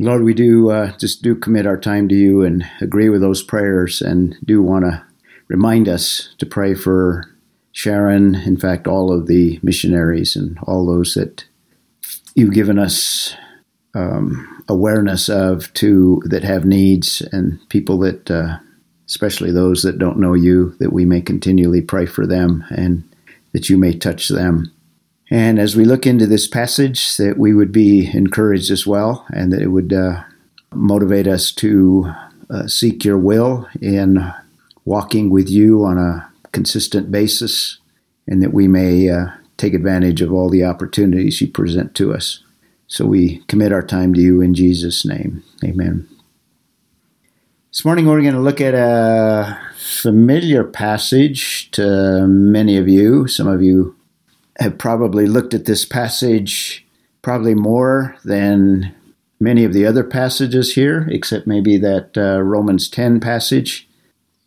Lord, we do uh, just do commit our time to you and agree with those prayers and do want to remind us to pray for Sharon, in fact, all of the missionaries and all those that you've given us um, awareness of to that have needs and people that, uh, especially those that don't know you, that we may continually pray for them and that you may touch them. And as we look into this passage, that we would be encouraged as well, and that it would uh, motivate us to uh, seek your will in walking with you on a consistent basis, and that we may uh, take advantage of all the opportunities you present to us. So we commit our time to you in Jesus' name. Amen. This morning we're going to look at a familiar passage to many of you. Some of you have probably looked at this passage probably more than many of the other passages here, except maybe that uh, Romans 10 passage.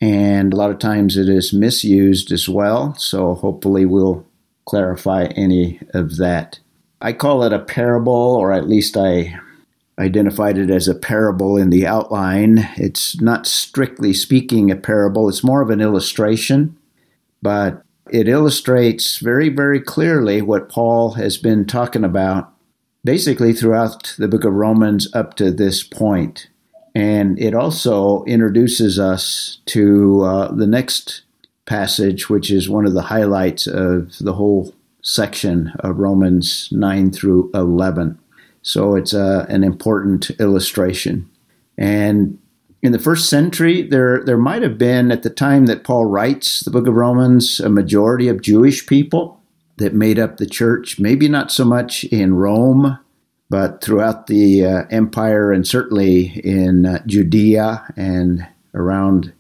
And a lot of times it is misused as well. So hopefully we'll clarify any of that. I call it a parable, or at least I identified it as a parable in the outline. It's not strictly speaking a parable, it's more of an illustration, but it illustrates very, very clearly what Paul has been talking about basically throughout the book of Romans up to this point. And it also introduces us to uh, the next passage, which is one of the highlights of the whole section of Romans 9 through 11. So it's uh, an important illustration. And in the first century, there, there might have been, at the time that Paul writes the book of Romans, a majority of Jewish people that made up the church. Maybe not so much in Rome, but throughout the uh, empire and certainly in uh, Judea and around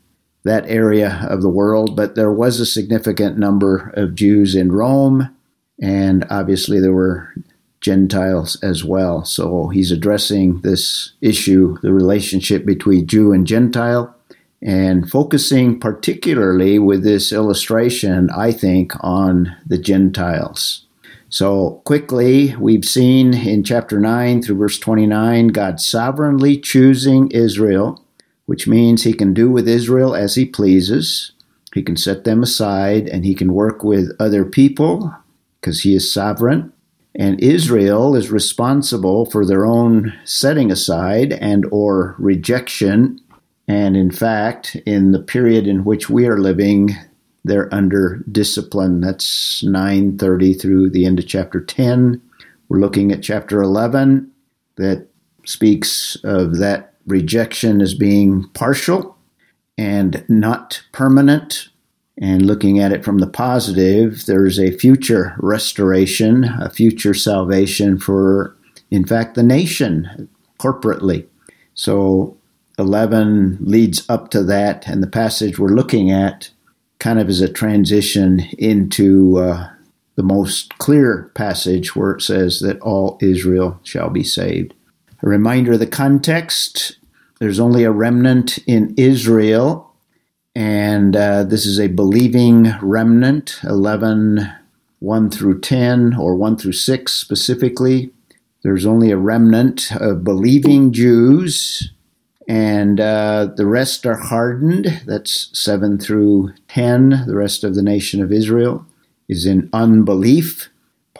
that area of the world. But there was a significant number of Jews in Rome, and obviously there were Gentiles as well. So he's addressing this issue, the relationship between Jew and Gentile, and focusing particularly with this illustration, I think, on the Gentiles. So, quickly, we've seen in chapter 9 through verse 29 God sovereignly choosing Israel, which means he can do with Israel as he pleases. He can set them aside and he can work with other people because he is sovereign and Israel is responsible for their own setting aside and or rejection. And in fact in the period in which we are living they're under discipline. That's 930 through the end of chapter 10 we're looking at chapter 11 that speaks of that rejection as being partial and not permanent and looking at it from the positive, there's a future restoration, a future salvation for, in fact, the nation corporately. So 11 leads up to that, and the passage we're looking at kind of is a transition into uh, the most clear passage where it says that all Israel shall be saved. A reminder of the context there's only a remnant in Israel and uh, this is a believing remnant, 11, 1 through 10, or 1 through 6 specifically. There's only a remnant of believing Jews, and uh, the rest are hardened. That's 7 through 10. The rest of the nation of Israel is in unbelief.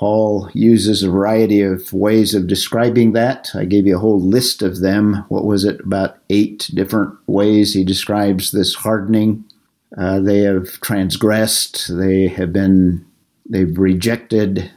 Paul uses a variety of ways of describing that. I gave you a whole list of them. What was it? About eight different ways he describes this hardening. Uh, they have transgressed. They have been, they've rejected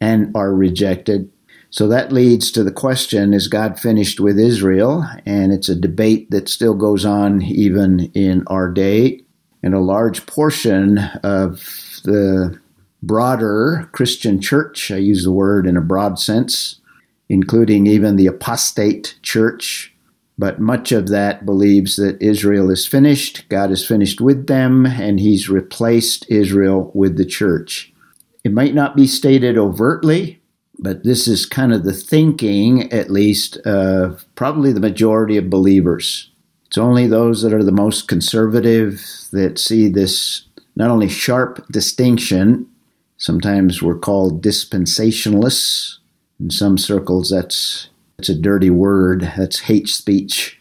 and are rejected. So that leads to the question Is God finished with Israel? And it's a debate that still goes on even in our day. And a large portion of the broader Christian church, I use the word in a broad sense, including even the apostate church. But much of that believes that Israel is finished, God is finished with them, and He's replaced Israel with the church. It might not be stated overtly, but this is kind of the thinking, at least, of probably the majority of believers. It's only those that are the most conservative that see this not only sharp distinction Sometimes we're called dispensationalists. In some circles, that's It's a dirty word. That's hate speech.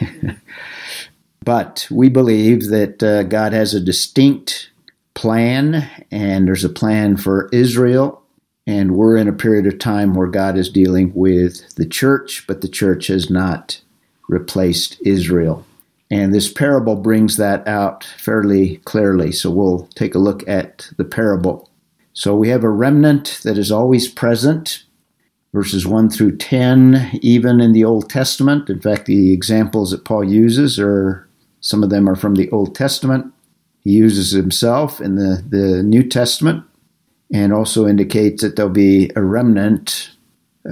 but we believe that uh, God has a distinct plan, and there's a plan for Israel. And we're in a period of time where God is dealing with the church, but the church has not replaced Israel. And this parable brings that out fairly clearly. So we'll take a look at the parable. So we have a remnant that is always present, verses 1 through 10, even in the Old Testament. In fact, the examples that Paul uses are some of them are from the Old Testament. He uses himself in the, the New Testament and also indicates that there'll be a remnant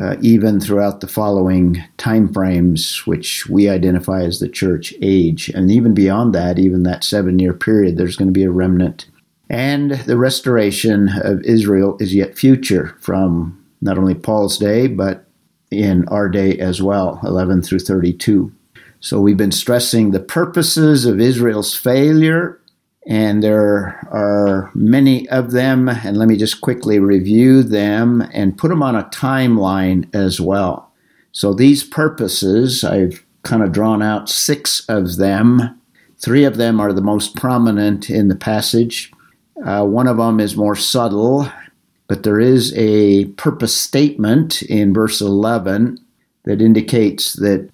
uh, even throughout the following time frames, which we identify as the church age. And even beyond that, even that seven year period, there's going to be a remnant. And the restoration of Israel is yet future from not only Paul's day, but in our day as well, 11 through 32. So we've been stressing the purposes of Israel's failure and there are many of them. And let me just quickly review them and put them on a timeline as well. So these purposes, I've kind of drawn out six of them. Three of them are the most prominent in the passage. Uh, one of them is more subtle, but there is a purpose statement in verse 11 that indicates that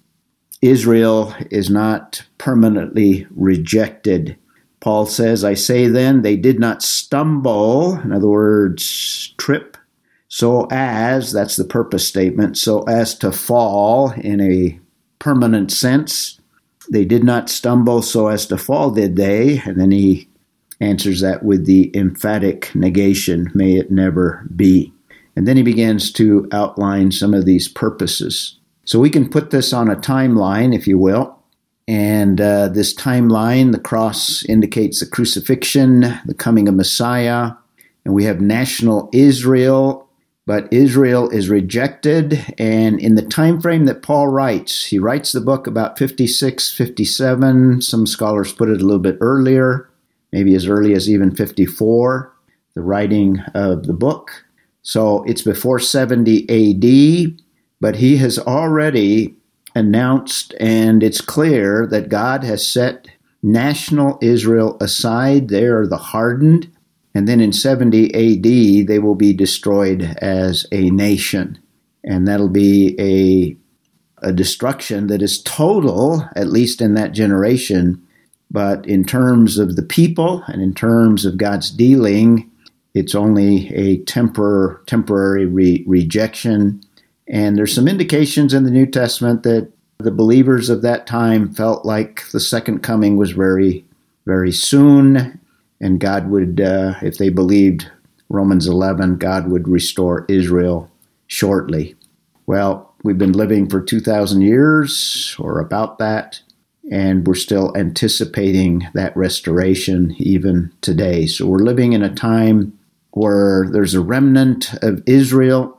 Israel is not permanently rejected. Paul says, I say then, they did not stumble, in other words, trip, so as, that's the purpose statement, so as to fall in a permanent sense. They did not stumble so as to fall, did they? And then he answers that with the emphatic negation, may it never be. And then he begins to outline some of these purposes. So we can put this on a timeline, if you will. And uh, this timeline, the cross indicates the crucifixion, the coming of Messiah, and we have national Israel. But Israel is rejected, and in the time frame that Paul writes, he writes the book about 56, 57. Some scholars put it a little bit earlier, maybe as early as even 54, the writing of the book. So it's before 70 AD, but he has already announced, and it's clear that God has set national Israel aside. They are the hardened. And then in 70 AD, they will be destroyed as a nation. And that'll be a, a destruction that is total, at least in that generation. But in terms of the people and in terms of God's dealing, it's only a tempor- temporary re- rejection and there's some indications in the New Testament that the believers of that time felt like the second coming was very, very soon, and God would, uh, if they believed Romans 11, God would restore Israel shortly. Well, we've been living for 2,000 years or about that, and we're still anticipating that restoration even today. So we're living in a time where there's a remnant of Israel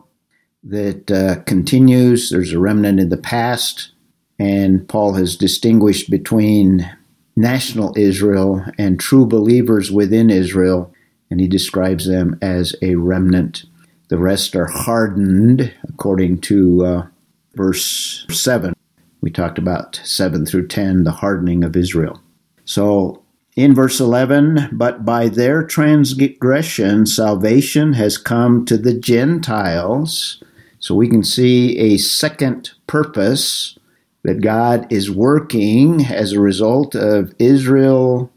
that uh, continues. There's a remnant in the past, and Paul has distinguished between national Israel and true believers within Israel, and he describes them as a remnant. The rest are hardened, according to uh, verse 7. We talked about 7 through 10, the hardening of Israel. So in verse 11, but by their transgression salvation has come to the Gentiles so we can see a second purpose that God is working as a result of Israel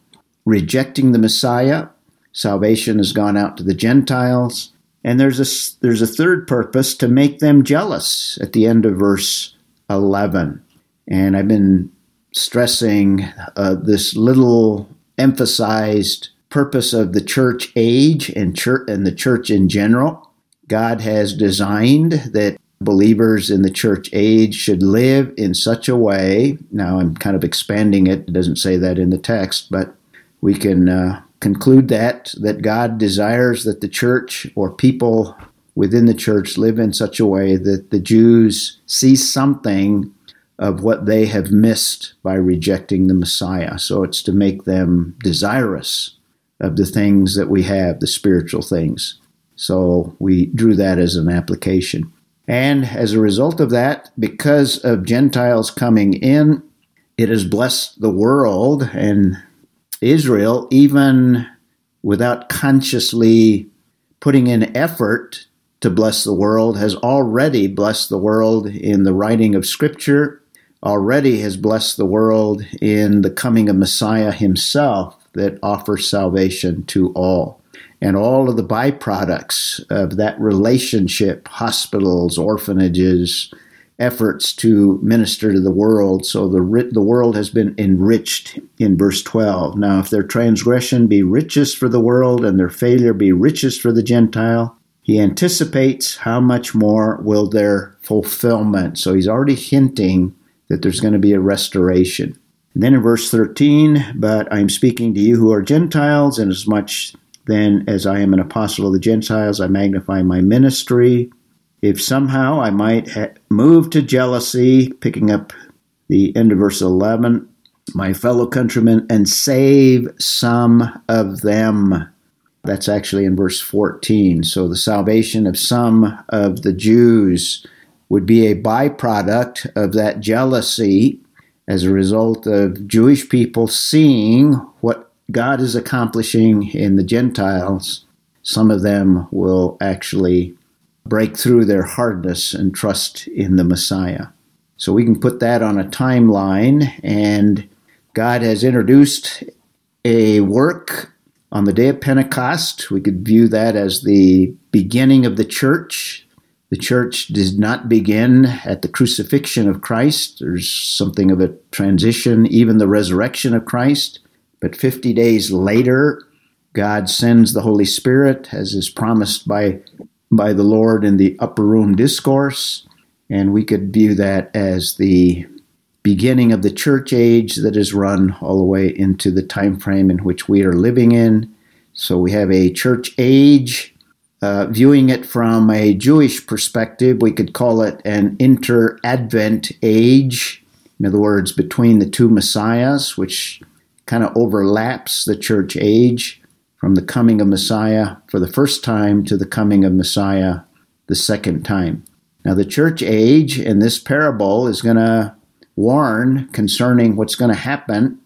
rejecting the Messiah. Salvation has gone out to the Gentiles. And there's a, there's a third purpose to make them jealous at the end of verse 11. And I've been stressing uh, this little emphasized purpose of the church age and church and the church in general. God has designed that believers in the church age should live in such a way. Now, I'm kind of expanding it, it doesn't say that in the text, but we can uh, conclude that that God desires that the church or people within the church live in such a way that the Jews see something of what they have missed by rejecting the Messiah. So it's to make them desirous of the things that we have, the spiritual things. So we drew that as an application. And as a result of that, because of Gentiles coming in, it has blessed the world and Israel, even without consciously putting in effort to bless the world, has already blessed the world in the writing of Scripture, already has blessed the world in the coming of Messiah himself that offers salvation to all. And all of the byproducts of that relationship, hospitals, orphanages, efforts to minister to the world. So the, the world has been enriched in verse 12. Now, if their transgression be riches for the world and their failure be riches for the Gentile, he anticipates how much more will their fulfillment. So he's already hinting that there's going to be a restoration. And then in verse 13, but I am speaking to you who are Gentiles, and as much then as I am an apostle of the Gentiles, I magnify my ministry if somehow I might ha- move to jealousy, picking up the end of verse 11, my fellow countrymen, and save some of them. That's actually in verse 14. So the salvation of some of the Jews would be a byproduct of that jealousy as a result of Jewish people seeing what God is accomplishing in the Gentiles. Some of them will actually break through their hardness and trust in the Messiah. So we can put that on a timeline, and God has introduced a work on the day of Pentecost. We could view that as the beginning of the church. The church did not begin at the crucifixion of Christ. There's something of a transition, even the resurrection of Christ. But 50 days later, God sends the Holy Spirit, as is promised by by the Lord in the upper room discourse, and we could view that as the beginning of the church age that is run all the way into the time frame in which we are living in. So we have a church age. Uh, viewing it from a Jewish perspective, we could call it an inter Advent age. In other words, between the two Messiahs, which kind of overlaps the church age from the coming of Messiah for the first time to the coming of Messiah the second time. Now, the church age in this parable is going to warn concerning what's going to happen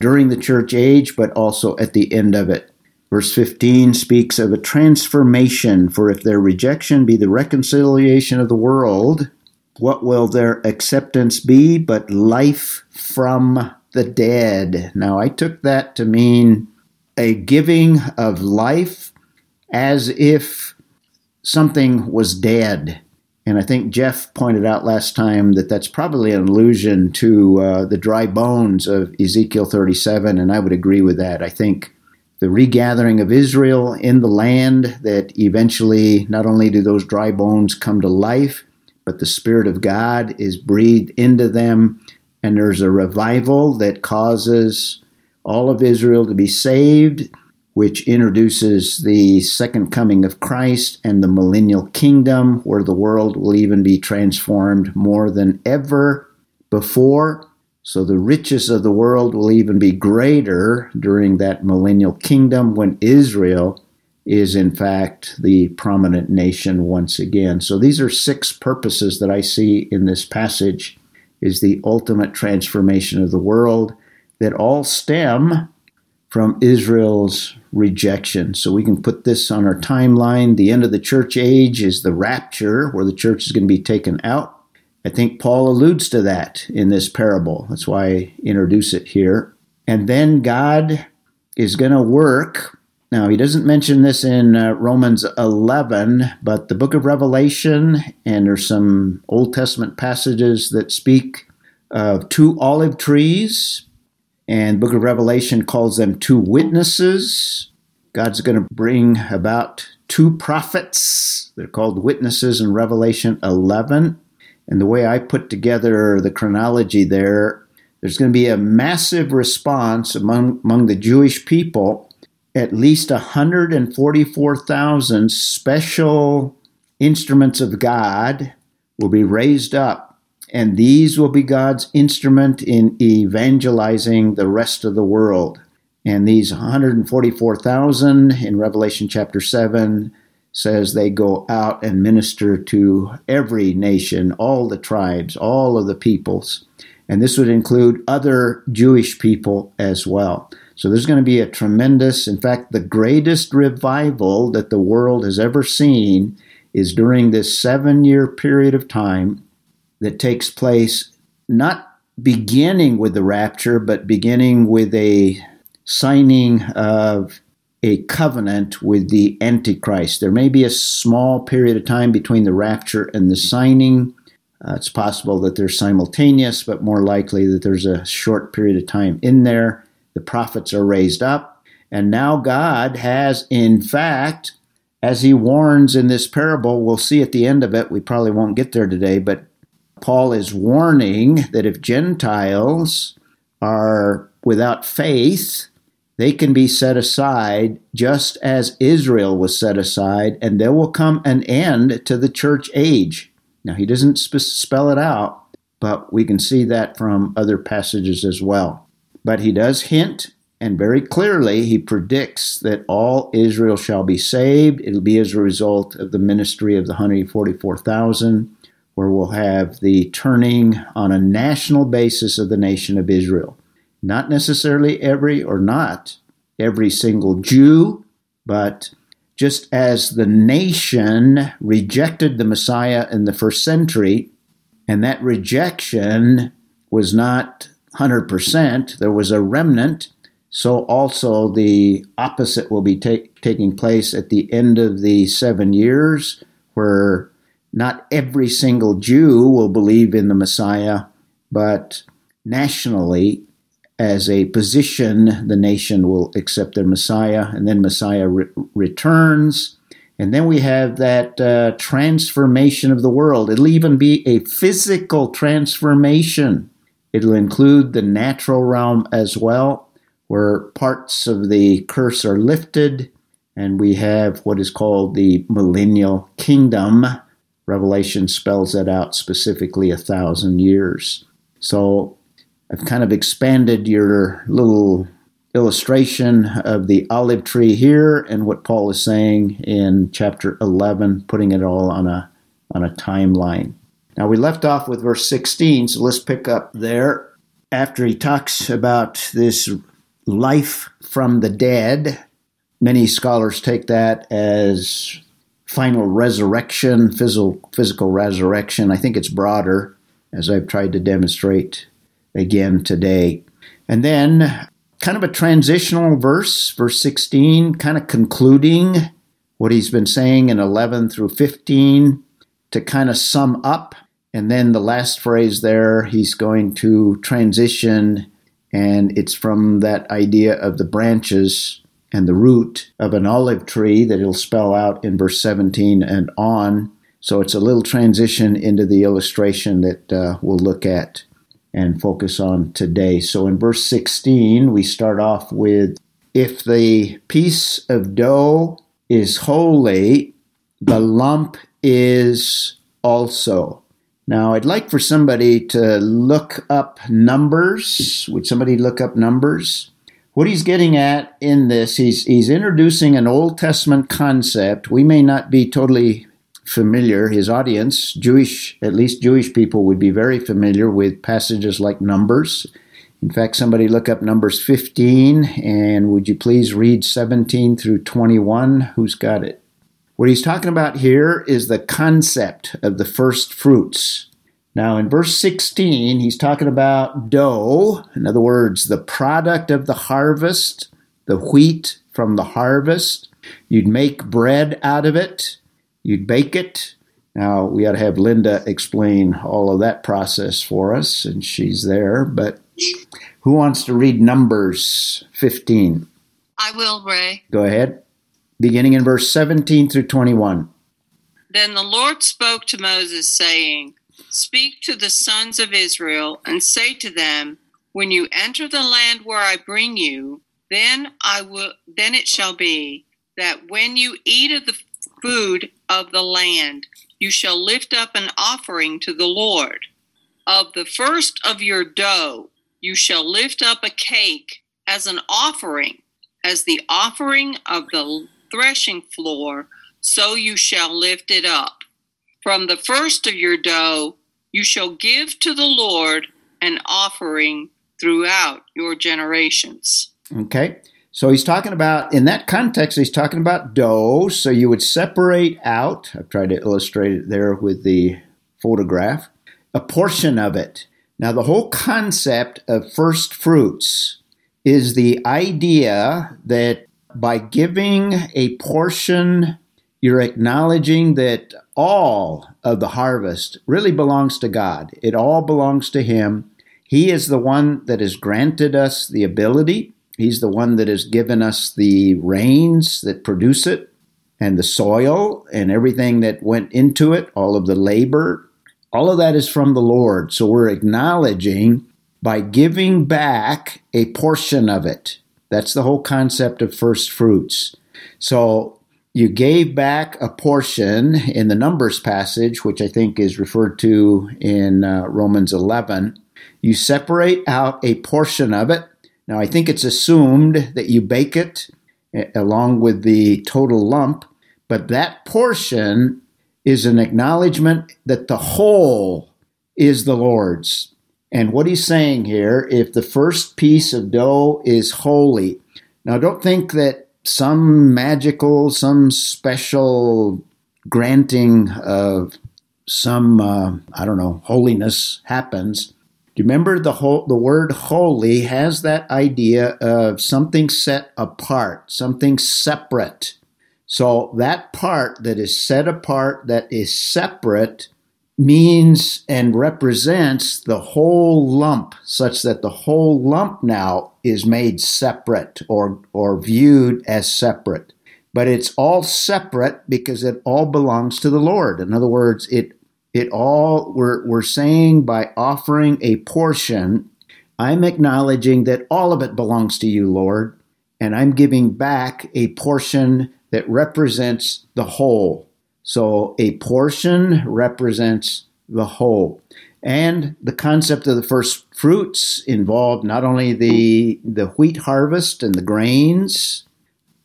during the church age, but also at the end of it. Verse 15 speaks of a transformation, for if their rejection be the reconciliation of the world, what will their acceptance be but life from the dead? Now, I took that to mean a giving of life as if something was dead. And I think Jeff pointed out last time that that's probably an allusion to uh, the dry bones of Ezekiel 37, and I would agree with that. I think the regathering of Israel in the land, that eventually not only do those dry bones come to life, but the Spirit of God is breathed into them, and there's a revival that causes all of Israel to be saved, which introduces the second coming of Christ and the millennial kingdom, where the world will even be transformed more than ever before. So the riches of the world will even be greater during that millennial kingdom when Israel is in fact the prominent nation once again. So these are six purposes that I see in this passage is the ultimate transformation of the world that all stem from Israel's rejection. So we can put this on our timeline. The end of the church age is the rapture, where the church is going to be taken out. I think Paul alludes to that in this parable. That's why I introduce it here. And then God is going to work. Now, he doesn't mention this in uh, Romans 11, but the book of Revelation, and there's some Old Testament passages that speak of two olive trees and book of Revelation calls them two witnesses. God's going to bring about two prophets. They're called witnesses in Revelation 11. And the way I put together the chronology there, there's going to be a massive response among, among the Jewish people. At least 144,000 special instruments of God will be raised up and these will be God's instrument in evangelizing the rest of the world. And these 144,000 in Revelation chapter 7 says they go out and minister to every nation, all the tribes, all of the peoples. And this would include other Jewish people as well. So there's going to be a tremendous, in fact, the greatest revival that the world has ever seen is during this seven year period of time that takes place not beginning with the rapture, but beginning with a signing of a covenant with the Antichrist. There may be a small period of time between the rapture and the signing. Uh, it's possible that they're simultaneous, but more likely that there's a short period of time in there. The prophets are raised up, and now God has, in fact, as he warns in this parable, we'll see at the end of it, we probably won't get there today, but Paul is warning that if Gentiles are without faith, they can be set aside just as Israel was set aside, and there will come an end to the church age. Now, he doesn't sp- spell it out, but we can see that from other passages as well. But he does hint, and very clearly, he predicts that all Israel shall be saved. It'll be as a result of the ministry of the 144,000, where we'll have the turning on a national basis of the nation of Israel. Not necessarily every or not every single Jew, but just as the nation rejected the Messiah in the first century, and that rejection was not 100%, there was a remnant, so also the opposite will be ta- taking place at the end of the seven years, where not every single Jew will believe in the Messiah, but nationally as a position, the nation will accept their Messiah, and then Messiah re- returns. And then we have that uh, transformation of the world. It'll even be a physical transformation. It'll include the natural realm as well, where parts of the curse are lifted, and we have what is called the millennial kingdom. Revelation spells that out specifically a thousand years. So I've kind of expanded your little illustration of the olive tree here and what Paul is saying in chapter 11, putting it all on a on a timeline. Now we left off with verse 16, so let's pick up there after he talks about this life from the dead. Many scholars take that as final resurrection, physical, resurrection. I think it's broader, as I've tried to demonstrate again today. And then kind of a transitional verse, verse 16, kind of concluding what he's been saying in 11 through 15 to kind of sum up. And then the last phrase there, he's going to transition, and it's from that idea of the branches and the root of an olive tree that he'll spell out in verse 17 and on. So it's a little transition into the illustration that uh, we'll look at and focus on today. So in verse 16, we start off with If the piece of dough is holy, the lump is also. Now, I'd like for somebody to look up numbers. Would somebody look up numbers? What he's getting at in this, he's, he's introducing an Old Testament concept. We may not be totally familiar, his audience, Jewish, at least Jewish people, would be very familiar with passages like Numbers. In fact, somebody look up Numbers 15, and would you please read 17 through 21? Who's got it? What he's talking about here is the concept of the first fruits. Now, in verse 16, he's talking about dough, in other words, the product of the harvest, the wheat from the harvest. You'd make bread out of it. You'd bake it. Now, we ought to have Linda explain all of that process for us, and she's there. But who wants to read Numbers 15? I will, Ray. Go ahead. Beginning in verse 17 through 21. Then the Lord spoke to Moses, saying, Speak to the sons of Israel, and say to them, When you enter the land where I bring you, then I will then it shall be that when you eat of the food of the land. You shall lift up an offering to the Lord. Of the first of your dough, you shall lift up a cake as an offering, as the offering of the threshing floor so you shall lift it up. From the first of your dough, you shall give to the Lord an offering throughout your generations. Okay. So he's talking about, in that context, he's talking about dough. So you would separate out, I've tried to illustrate it there with the photograph, a portion of it. Now, the whole concept of first fruits is the idea that by giving a portion, you're acknowledging that all of the harvest really belongs to God. It all belongs to Him. He is the one that has granted us the ability. He's the one that has given us the rains that produce it and the soil and everything that went into it, all of the labor. All of that is from the Lord. So we're acknowledging by giving back a portion of it. That's the whole concept of first fruits. So you gave back a portion in the Numbers passage, which I think is referred to in uh, Romans 11. You separate out a portion of it. Now, I think it's assumed that you bake it eh, along with the total lump, but that portion is an acknowledgement that the whole is the Lord's. And what he's saying here, if the first piece of dough is holy, now don't think that some magical, some special granting of some, uh, I don't know, holiness happens. Do you remember the whole, the word holy has that idea of something set apart, something separate. So that part that is set apart, that is separate, means and represents the whole lump, such that the whole lump now is made separate or, or viewed as separate. But it's all separate because it all belongs to the Lord. In other words, it it all we're, we're saying by offering a portion, I'm acknowledging that all of it belongs to you, Lord, and I'm giving back a portion that represents the whole. So a portion represents the whole. And the concept of the first fruits involved not only the, the wheat harvest and the grains,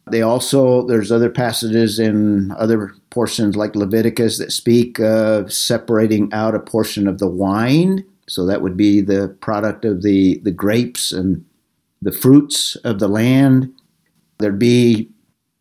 they also, there's other passages in other portions like Leviticus that speak of separating out a portion of the wine. So that would be the product of the, the grapes and the fruits of the land. There'd be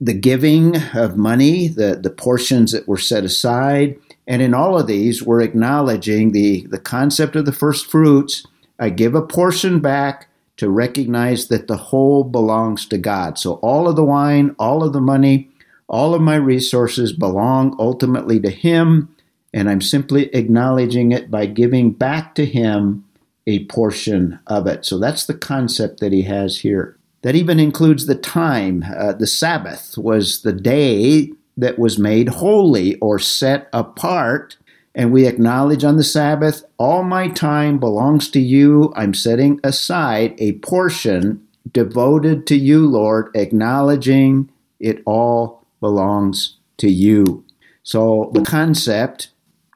the giving of money, the, the portions that were set aside. And in all of these, we're acknowledging the, the concept of the first fruits. I give a portion back to recognize that the whole belongs to God. So all of the wine, all of the money, all of my resources belong ultimately to Him, and I'm simply acknowledging it by giving back to Him a portion of it. So that's the concept that He has here. That even includes the time. Uh, the Sabbath was the day that was made holy or set apart. And we acknowledge on the Sabbath, all my time belongs to you. I'm setting aside a portion devoted to you, Lord, acknowledging it all belongs to you. So the concept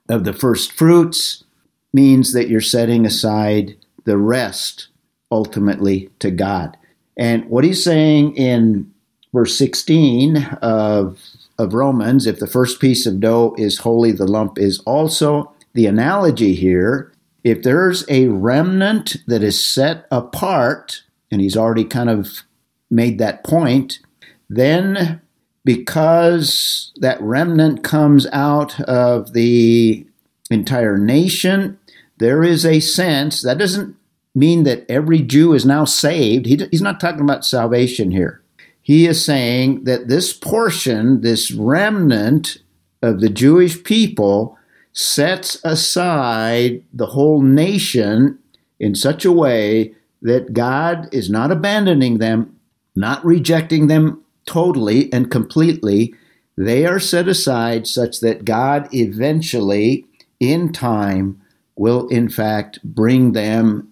of the first fruits means that you're setting aside the rest ultimately to God. And what he's saying in verse 16 of, of Romans, if the first piece of dough is holy, the lump is also. The analogy here, if there's a remnant that is set apart, and he's already kind of made that point, then because that remnant comes out of the entire nation, there is a sense that doesn't mean that every Jew is now saved. He, he's not talking about salvation here. He is saying that this portion, this remnant of the Jewish people, sets aside the whole nation in such a way that God is not abandoning them, not rejecting them totally and completely, they are set aside such that God eventually, in time, will in fact bring them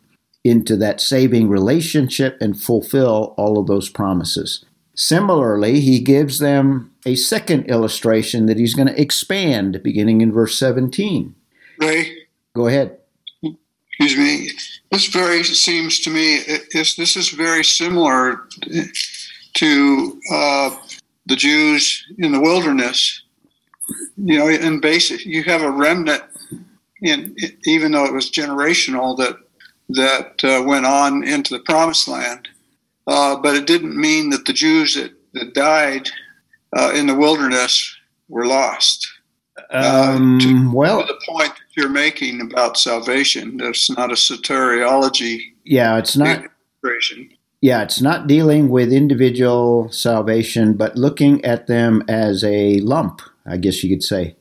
into that saving relationship and fulfill all of those promises. Similarly, he gives them a second illustration that he's going to expand beginning in verse 17. Ray? Go ahead. Excuse me. This very seems to me, this is very similar to uh, the Jews in the wilderness you know, in basic, you have a remnant, in even though it was generational that that uh, went on into the promised land, uh, but it didn't mean that the Jews that, that died uh, in the wilderness were lost. Uh, um, to, well, to the point that you're making about salvation, that's not a soteriology. Yeah, it's not. Yeah, it's not dealing with individual salvation, but looking at them as a lump, I guess you could say,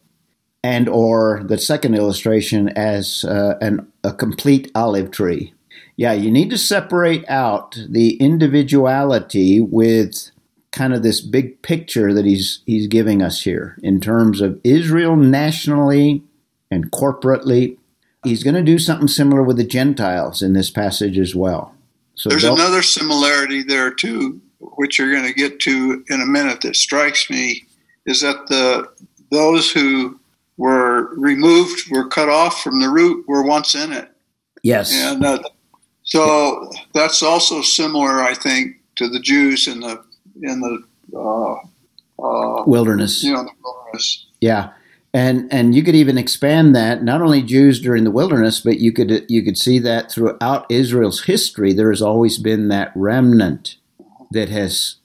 and or the second illustration as uh, an a complete olive tree. Yeah, you need to separate out the individuality with kind of this big picture that he's he's giving us here in terms of Israel nationally and corporately. He's going to do something similar with the Gentiles in this passage as well. So there's another similarity there too, which you're going to get to in a minute. That strikes me is that the those who were removed, were cut off from the root, were once in it. Yes, and uh, so that's also similar, I think, to the Jews in the in the uh, uh, wilderness. You know, the wilderness. Yeah, and and you could even expand that not only Jews during the wilderness, but you could you could see that throughout Israel's history. There has always been that remnant that has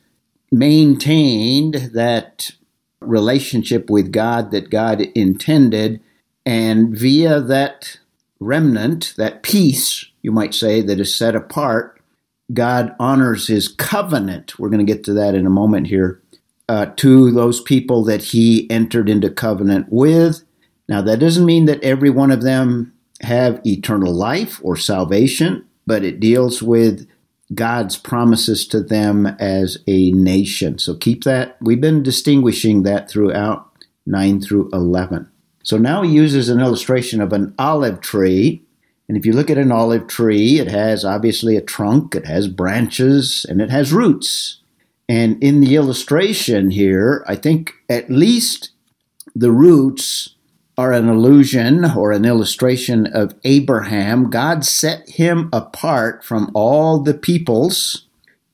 maintained that relationship with God that God intended, and via that remnant, that piece, you might say, that is set apart, God honors his covenant. We're going to get to that in a moment here. Uh, to those people that he entered into covenant with. Now, that doesn't mean that every one of them have eternal life or salvation, but it deals with God's promises to them as a nation. So keep that. We've been distinguishing that throughout 9 through 11. So now he uses an illustration of an olive tree and if you look at an olive tree, it has obviously a trunk, it has branches, and it has roots. And in the illustration here, I think at least the roots are an allusion or an illustration of Abraham. God set him apart from all the peoples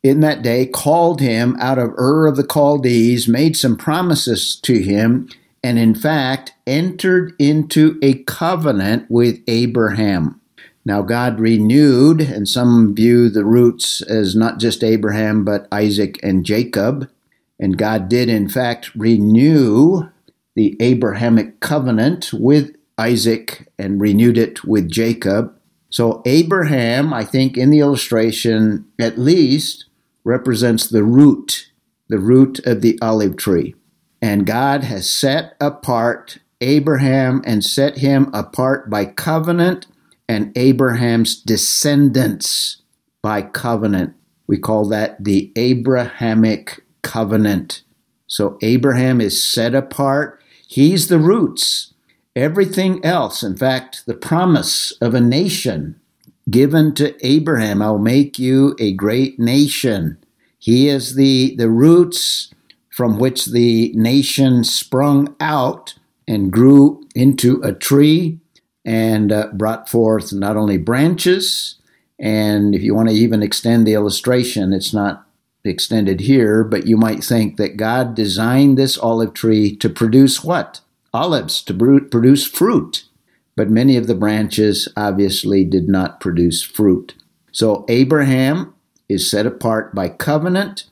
in that day, called him out of Ur of the Chaldees, made some promises to him, and in fact entered into a covenant with Abraham. Now, God renewed, and some view the roots as not just Abraham, but Isaac and Jacob. And God did, in fact, renew the Abrahamic covenant with Isaac and renewed it with Jacob. So, Abraham, I think, in the illustration, at least, represents the root, the root of the olive tree. And God has set apart Abraham and set him apart by covenant and Abraham's descendants by covenant. We call that the Abrahamic covenant. So Abraham is set apart. He's the roots. Everything else, in fact, the promise of a nation given to Abraham, I'll make you a great nation. He is the, the roots from which the nation sprung out and grew into a tree and uh, brought forth not only branches, and if you want to even extend the illustration, it's not extended here, but you might think that God designed this olive tree to produce what? Olives, to produce fruit. But many of the branches obviously did not produce fruit. So Abraham is set apart by covenant,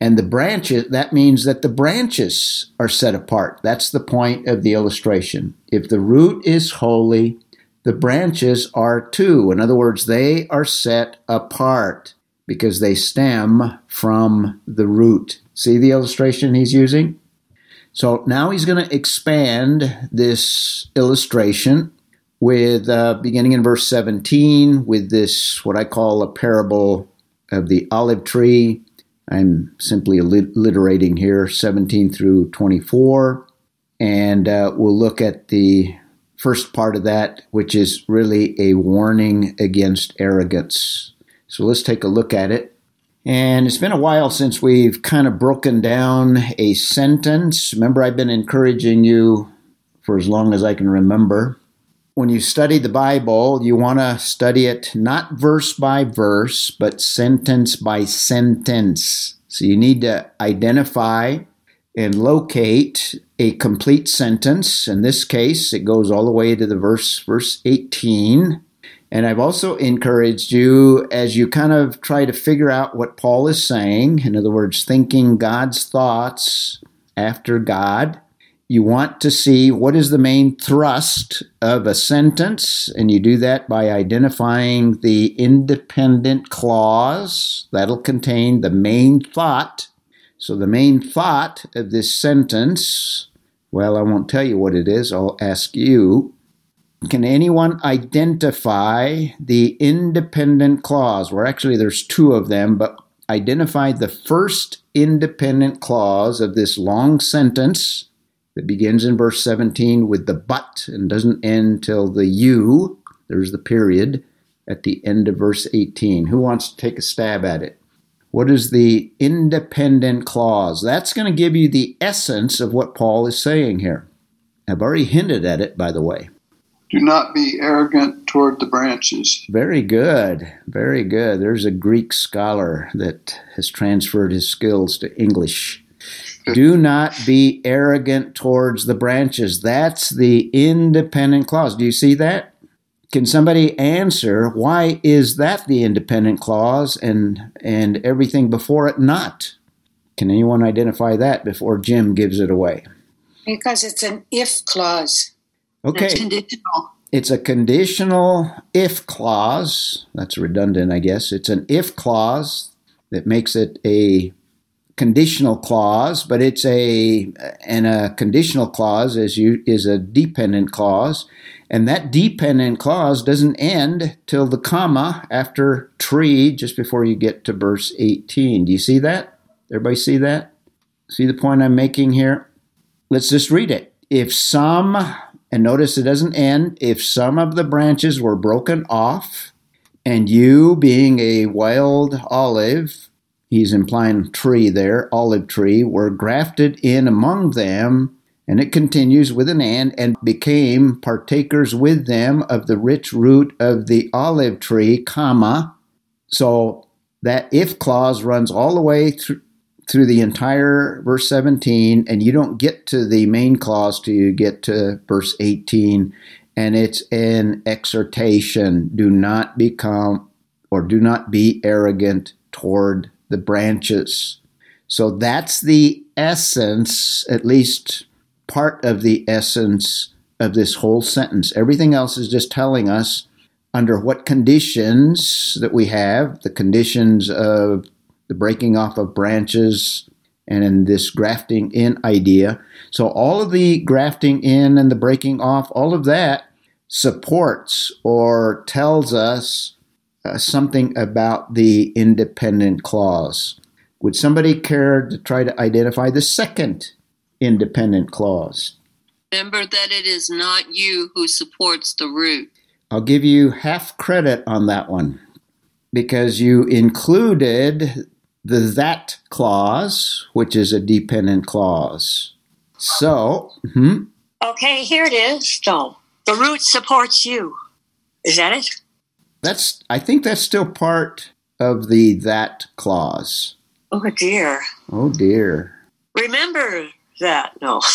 and the branches, that means that the branches are set apart. That's the point of the illustration. If the root is holy, the branches are too. In other words, they are set apart because they stem from the root. See the illustration he's using? So now he's going to expand this illustration with uh, beginning in verse 17 with this, what I call a parable of the olive tree. I'm simply alliterating here, 17 through 24. And uh, we'll look at the first part of that, which is really a warning against arrogance. So let's take a look at it. And it's been a while since we've kind of broken down a sentence. Remember, I've been encouraging you for as long as I can remember. When you study the Bible, you want to study it not verse by verse, but sentence by sentence. So you need to identify and locate a complete sentence. In this case, it goes all the way to the verse, verse 18. And I've also encouraged you as you kind of try to figure out what Paul is saying, in other words, thinking God's thoughts after God. You want to see what is the main thrust of a sentence, and you do that by identifying the independent clause that'll contain the main thought. So, the main thought of this sentence, well, I won't tell you what it is, I'll ask you. Can anyone identify the independent clause? Well, actually, there's two of them, but identify the first independent clause of this long sentence that begins in verse 17 with the but and doesn't end till the you. There's the period at the end of verse 18. Who wants to take a stab at it? What is the independent clause? That's going to give you the essence of what Paul is saying here. I've already hinted at it, by the way. Do not be arrogant toward the branches. Very good. Very good. There's a Greek scholar that has transferred his skills to English. Do not be arrogant towards the branches. That's the independent clause. Do you see that? Can somebody answer why is that the independent clause and and everything before it not? Can anyone identify that before Jim gives it away? Because it's an if clause. Okay. It's conditional. It's a conditional if clause. That's redundant, I guess. It's an if clause that makes it a conditional clause, but it's a and a conditional clause is you is a dependent clause, and that dependent clause doesn't end till the comma after tree just before you get to verse 18. Do you see that? Everybody see that? See the point I'm making here? Let's just read it. If some and notice it doesn't end, if some of the branches were broken off, and you being a wild olive he's implying tree there, olive tree, were grafted in among them, and it continues with an and, and became partakers with them of the rich root of the olive tree, comma. So that if clause runs all the way through through the entire verse 17, and you don't get to the main clause till you get to verse 18, and it's an exhortation. Do not become or do not be arrogant toward the branches. So that's the essence, at least part of the essence of this whole sentence. Everything else is just telling us under what conditions that we have, the conditions of the breaking off of branches and this grafting in idea. So all of the grafting in and the breaking off, all of that supports or tells us uh, something about the independent clause. Would somebody care to try to identify the second independent clause? Remember that it is not you who supports the root. I'll give you half credit on that one because you included the that clause, which is a dependent clause. So, hmm Okay, here it is. So the root supports you. Is that it? that's I think that's still part of the that clause. Oh dear. Oh dear. Remember that. No.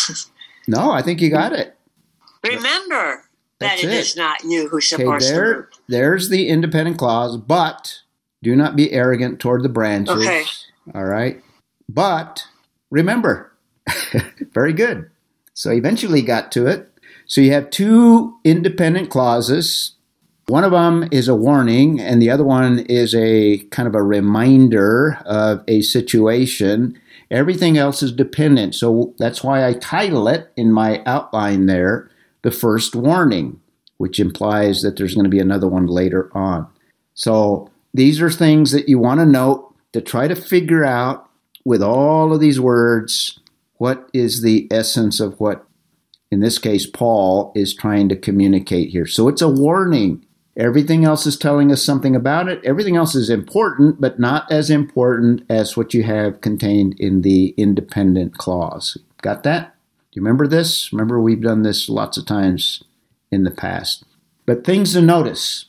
No, I think you got it. Remember that it it. is not you who Okay, supports the root. there's the independent clause, but do not be arrogant toward the branches. Okay. All right. But remember, very good. So eventually got to it. So you have two independent clauses. One of them is a warning, and the other one is a kind of a reminder of a situation. Everything else is dependent. So that's why I title it in my outline there the first warning, which implies that there's going to be another one later on. So these are things that you want to note to try to figure out with all of these words what is the essence of what, in this case, Paul is trying to communicate here. So it's a warning. Everything else is telling us something about it. Everything else is important, but not as important as what you have contained in the independent clause. Got that? Do you remember this? Remember, we've done this lots of times in the past. But things to notice.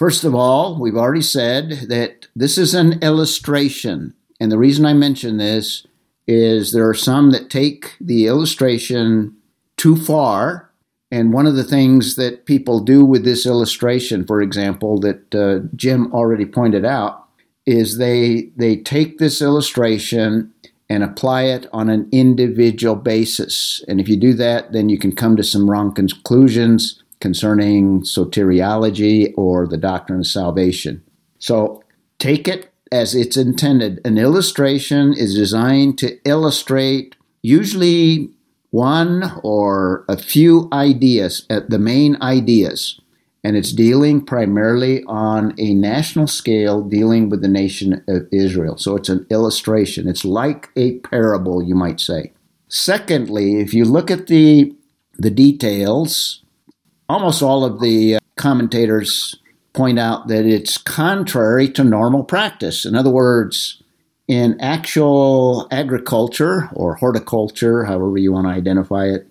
First of all, we've already said that this is an illustration. And the reason I mention this is there are some that take the illustration too far. And one of the things that people do with this illustration, for example, that uh, Jim already pointed out, is they they take this illustration and apply it on an individual basis. And if you do that, then you can come to some wrong conclusions concerning soteriology or the doctrine of salvation. So take it as it's intended. An illustration is designed to illustrate usually one or a few ideas, uh, the main ideas. And it's dealing primarily on a national scale, dealing with the nation of Israel. So it's an illustration. It's like a parable, you might say. Secondly, if you look at the, the details, almost all of the uh, commentators point out that it's contrary to normal practice. In other words, in actual agriculture or horticulture, however you want to identify it,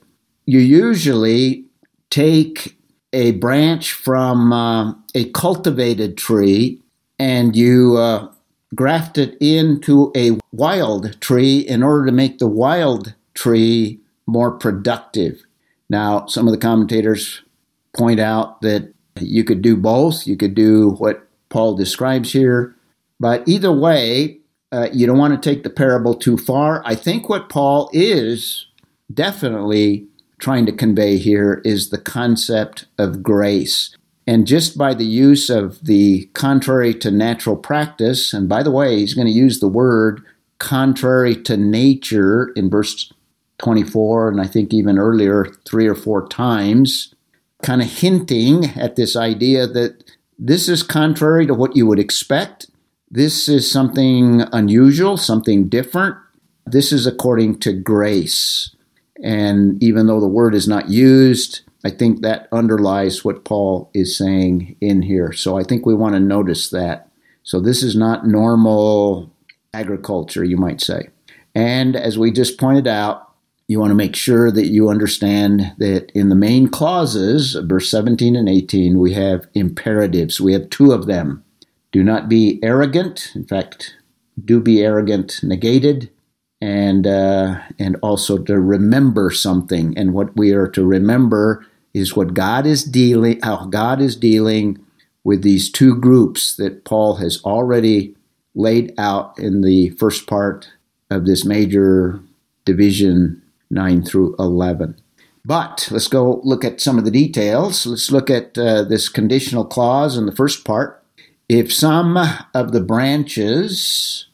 you usually take a branch from uh, a cultivated tree and you uh, graft it into a wild tree in order to make the wild tree more productive. Now, some of the commentators point out that you could do both. You could do what Paul describes here. But either way, uh, you don't want to take the parable too far. I think what Paul is definitely trying to convey here is the concept of grace. And just by the use of the contrary to natural practice, and by the way, he's going to use the word contrary to nature in verse 24, and I think even earlier, three or four times, kind of hinting at this idea that this is contrary to what you would expect. This is something unusual, something different. This is according to grace. And even though the word is not used, I think that underlies what Paul is saying in here. So I think we want to notice that. So this is not normal agriculture, you might say. And as we just pointed out, you want to make sure that you understand that in the main clauses, verse 17 and 18, we have imperatives. We have two of them. Do not be arrogant. In fact, do be arrogant negated and uh, and also to remember something. And what we are to remember is what God is dealing, how God is dealing with these two groups that Paul has already laid out in the first part of this major division, nine through eleven. But let's go look at some of the details. Let's look at uh, this conditional clause in the first part. If some of the branches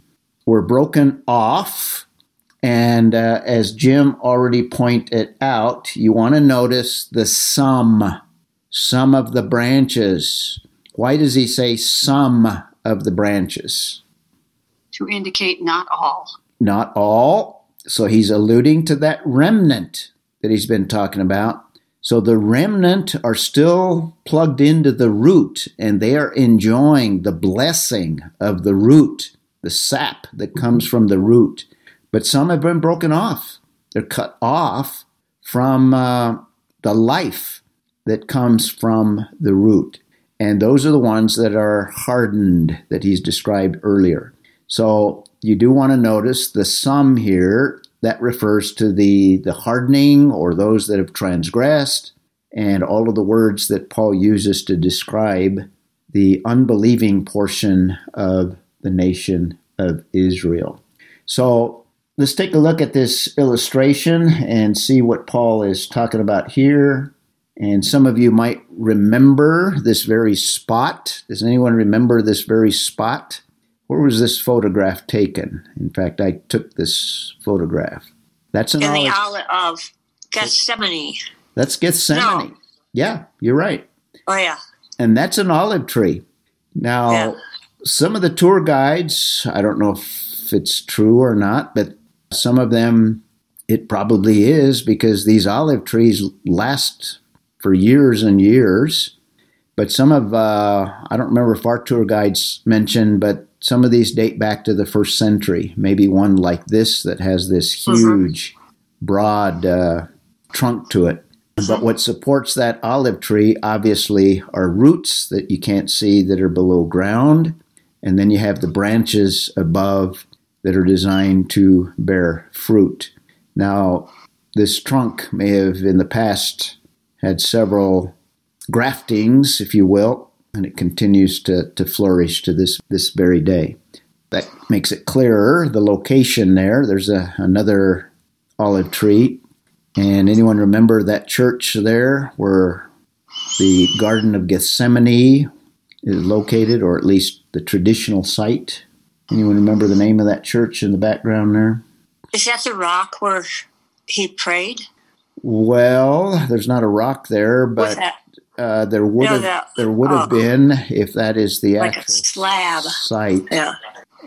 were broken off, and uh, as Jim already pointed out, you want to notice the some, some of the branches. Why does he say some of the branches? To indicate not all. Not all. So he's alluding to that remnant that he's been talking about. So the remnant are still plugged into the root and they are enjoying the blessing of the root, the sap that comes from the root. But some have been broken off. They're cut off from uh, the life that comes from the root. And those are the ones that are hardened that he's described earlier. So you do want to notice the sum here that refers to the, the hardening or those that have transgressed and all of the words that Paul uses to describe the unbelieving portion of the nation of Israel. So Let's take a look at this illustration and see what Paul is talking about here. And some of you might remember this very spot. Does anyone remember this very spot? Where was this photograph taken? In fact, I took this photograph. That's an in olive. the olive of Gethsemane. That's Gethsemane. No. Yeah, you're right. Oh yeah. And that's an olive tree. Now, Yeah. some of the tour guides, I don't know if it's true or not, but some of them, it probably is because these olive trees last for years and years. But some of, uh, I don't remember if our tour guides mentioned, but some of these date back to the first century. Maybe one like this that has this huge, broad uh, trunk to it. But what supports that olive tree, obviously, are roots that you can't see that are below ground. And then you have the branches above that are designed to bear fruit. Now, this trunk may have in the past had several graftings, if you will, and it continues to, to flourish to this, this very day. That makes it clearer, the location there. There's a, another olive tree. And anyone remember that church there where the Garden of Gethsemane is located, or at least the traditional site? Anyone remember the name of that church in the background there? Is that the rock where he prayed? Well, there's not a rock there, but uh, there would No, have there would have oh. been if that is the like a actual slab. site. Yeah.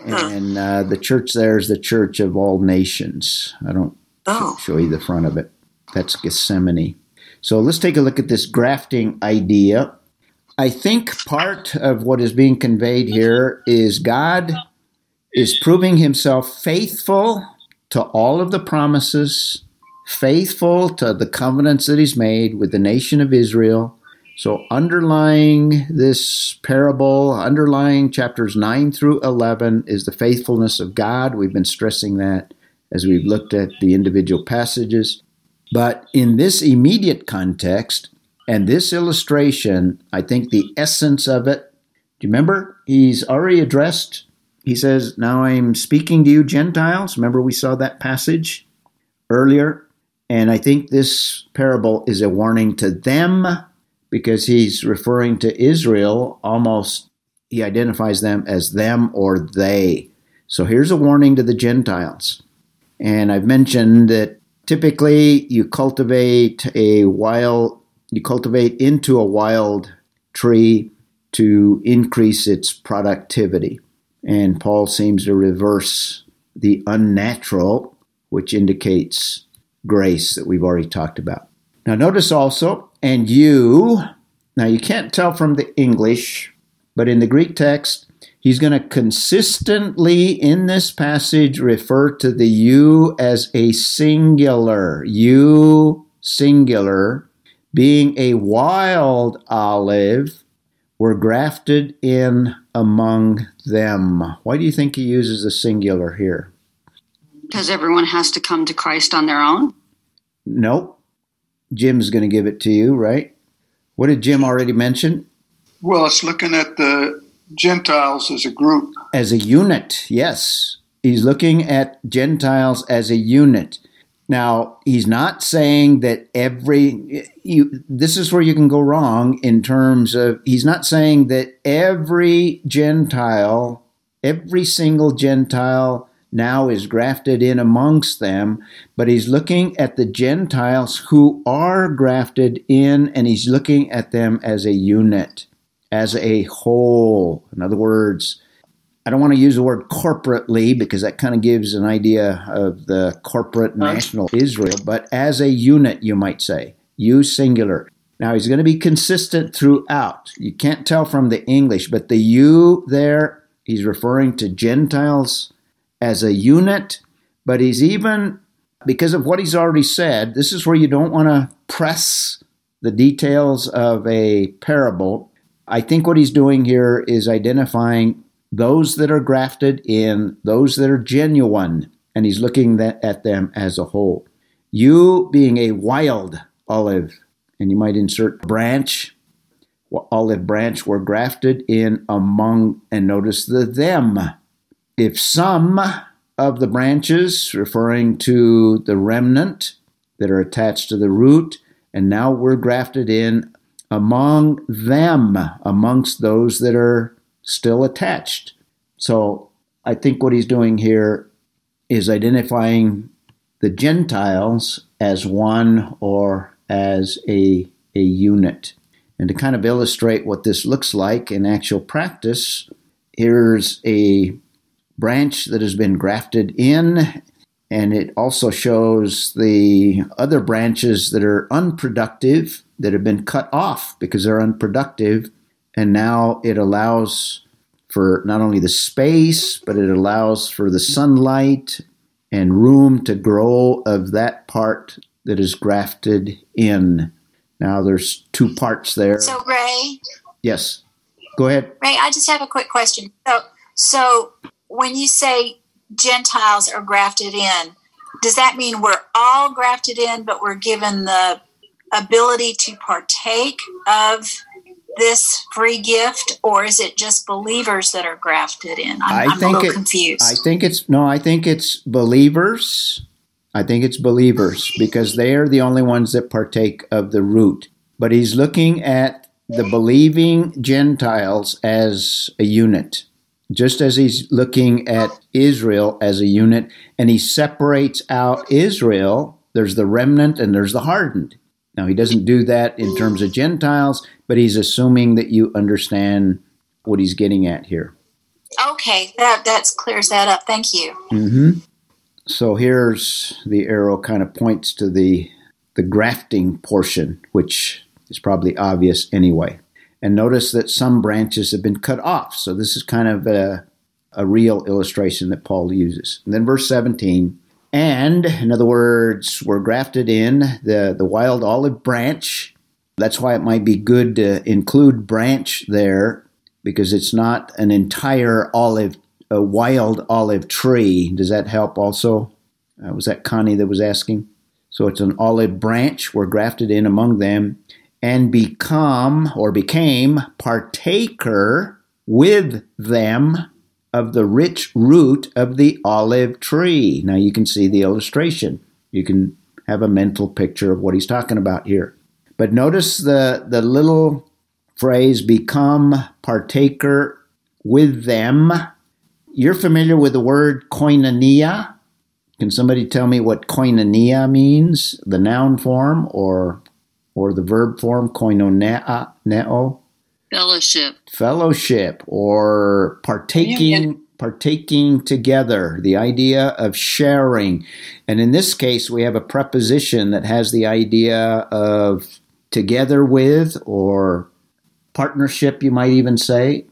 Huh. And uh, the church there is the Church of All Nations. I don't Oh. show you the front of it. That's Gethsemane. So let's take a look at this grafting idea. I think part of what is being conveyed here is God is proving himself faithful to all of the promises, faithful to the covenants that he's made with the nation of Israel. So, underlying this parable, underlying chapters 9 through 11, is the faithfulness of God. We've been stressing that as we've looked at the individual passages. But in this immediate context and this illustration, I think the essence of it, do you remember? He's already addressed, he says, Now I'm speaking to you, Gentiles. Remember, we saw that passage earlier? And I think this parable is a warning to them because he's referring to Israel almost, he identifies them as them or they. So here's a warning to the Gentiles. And I've mentioned that typically you cultivate a wild, you cultivate into a wild tree to increase its productivity. And Paul seems to reverse the unnatural, which indicates grace that we've already talked about. Now, notice also, and you, now you can't tell from the English, but in the Greek text, he's going to consistently in this passage refer to the you as a singular. You, singular, being a wild olive, were grafted in among them. Why do you think he uses a singular here? Because everyone has to come to Christ on their own. Nope. Jim's going to give it to you, right? What did Jim already mention? Well, it's looking at the Gentiles as a group. As a unit, yes. He's looking at Gentiles as a unit. Now, he's not saying that every you this is where you can go wrong in terms of he's not saying that every Gentile, every single Gentile now is grafted in amongst them, but he's looking at the Gentiles who are grafted in and he's looking at them as a unit, as a whole. In other words, I don't want to use the word corporately because that kind of gives an idea of the corporate national Israel, but as a unit, you might say, you singular. Now he's going to be consistent throughout. You can't tell from the English, but the you there, he's referring to Gentiles as a unit, but he's even, because of what he's already said, this is where you don't want to press the details of a parable. I think what he's doing here is identifying those that are grafted in, those that are genuine, and he's looking at them as a whole. You being a wild olive, and you might insert branch, olive branch, were grafted in among, and notice the them. If some of the branches, referring to the remnant that are attached to the root, and now we're grafted in among them, amongst those that are still attached. So I think what he's doing here is identifying the Gentiles as one or as a, a unit. And to kind of illustrate what this looks like in actual practice, here's a branch that has been grafted in, and it also shows the other branches that are unproductive that have been cut off because they're unproductive and now it allows for not only the space, but it allows for the sunlight and room to grow of that part that is grafted in. Now there's two parts there. So Ray, yes. Go ahead. Ray, I just have a quick question. So, so when you say Gentiles are grafted in, does that mean we're all grafted in, but we're given the ability to partake of this free gift, or is it just believers that are grafted in? I'm, I I'm a little it- confused. I think it's no, I think it's believers. I think it's believers because they are the only ones that partake of the root. But he's looking at the believing Gentiles as a unit, just as he's looking at Israel as a unit, and he separates out Israel. There's the remnant and there's the hardened. Now, he doesn't do that in terms of Gentiles, but he's assuming that you understand what he's getting at here. okay, that that clears that up. Thank you. hmm So here's the arrow kind of points to the the grafting portion, which is probably obvious anyway. And notice that some branches have been cut off. So this is kind of a, a real illustration that Paul uses. And then verse 17, and in other words, we're grafted in the, the wild olive branch. That's why it might be good to include branch there because it's not an entire olive a wild olive tree. Does that help also? Uh, was that Connie that was asking? So it's an olive branch. We're grafted in among them and become or became partaker with them of the rich root of the olive tree. Now you can see the illustration. You can have a mental picture of what he's talking about here. But notice the, the little phrase become partaker with them you're familiar with the word koinonia. Can somebody tell me what koinonia means? The noun form or or the verb form koinoneo? neo? Fellowship. Fellowship or partaking partaking together, the idea of sharing. And in this case we have a preposition that has the idea of together with or partnership you might even say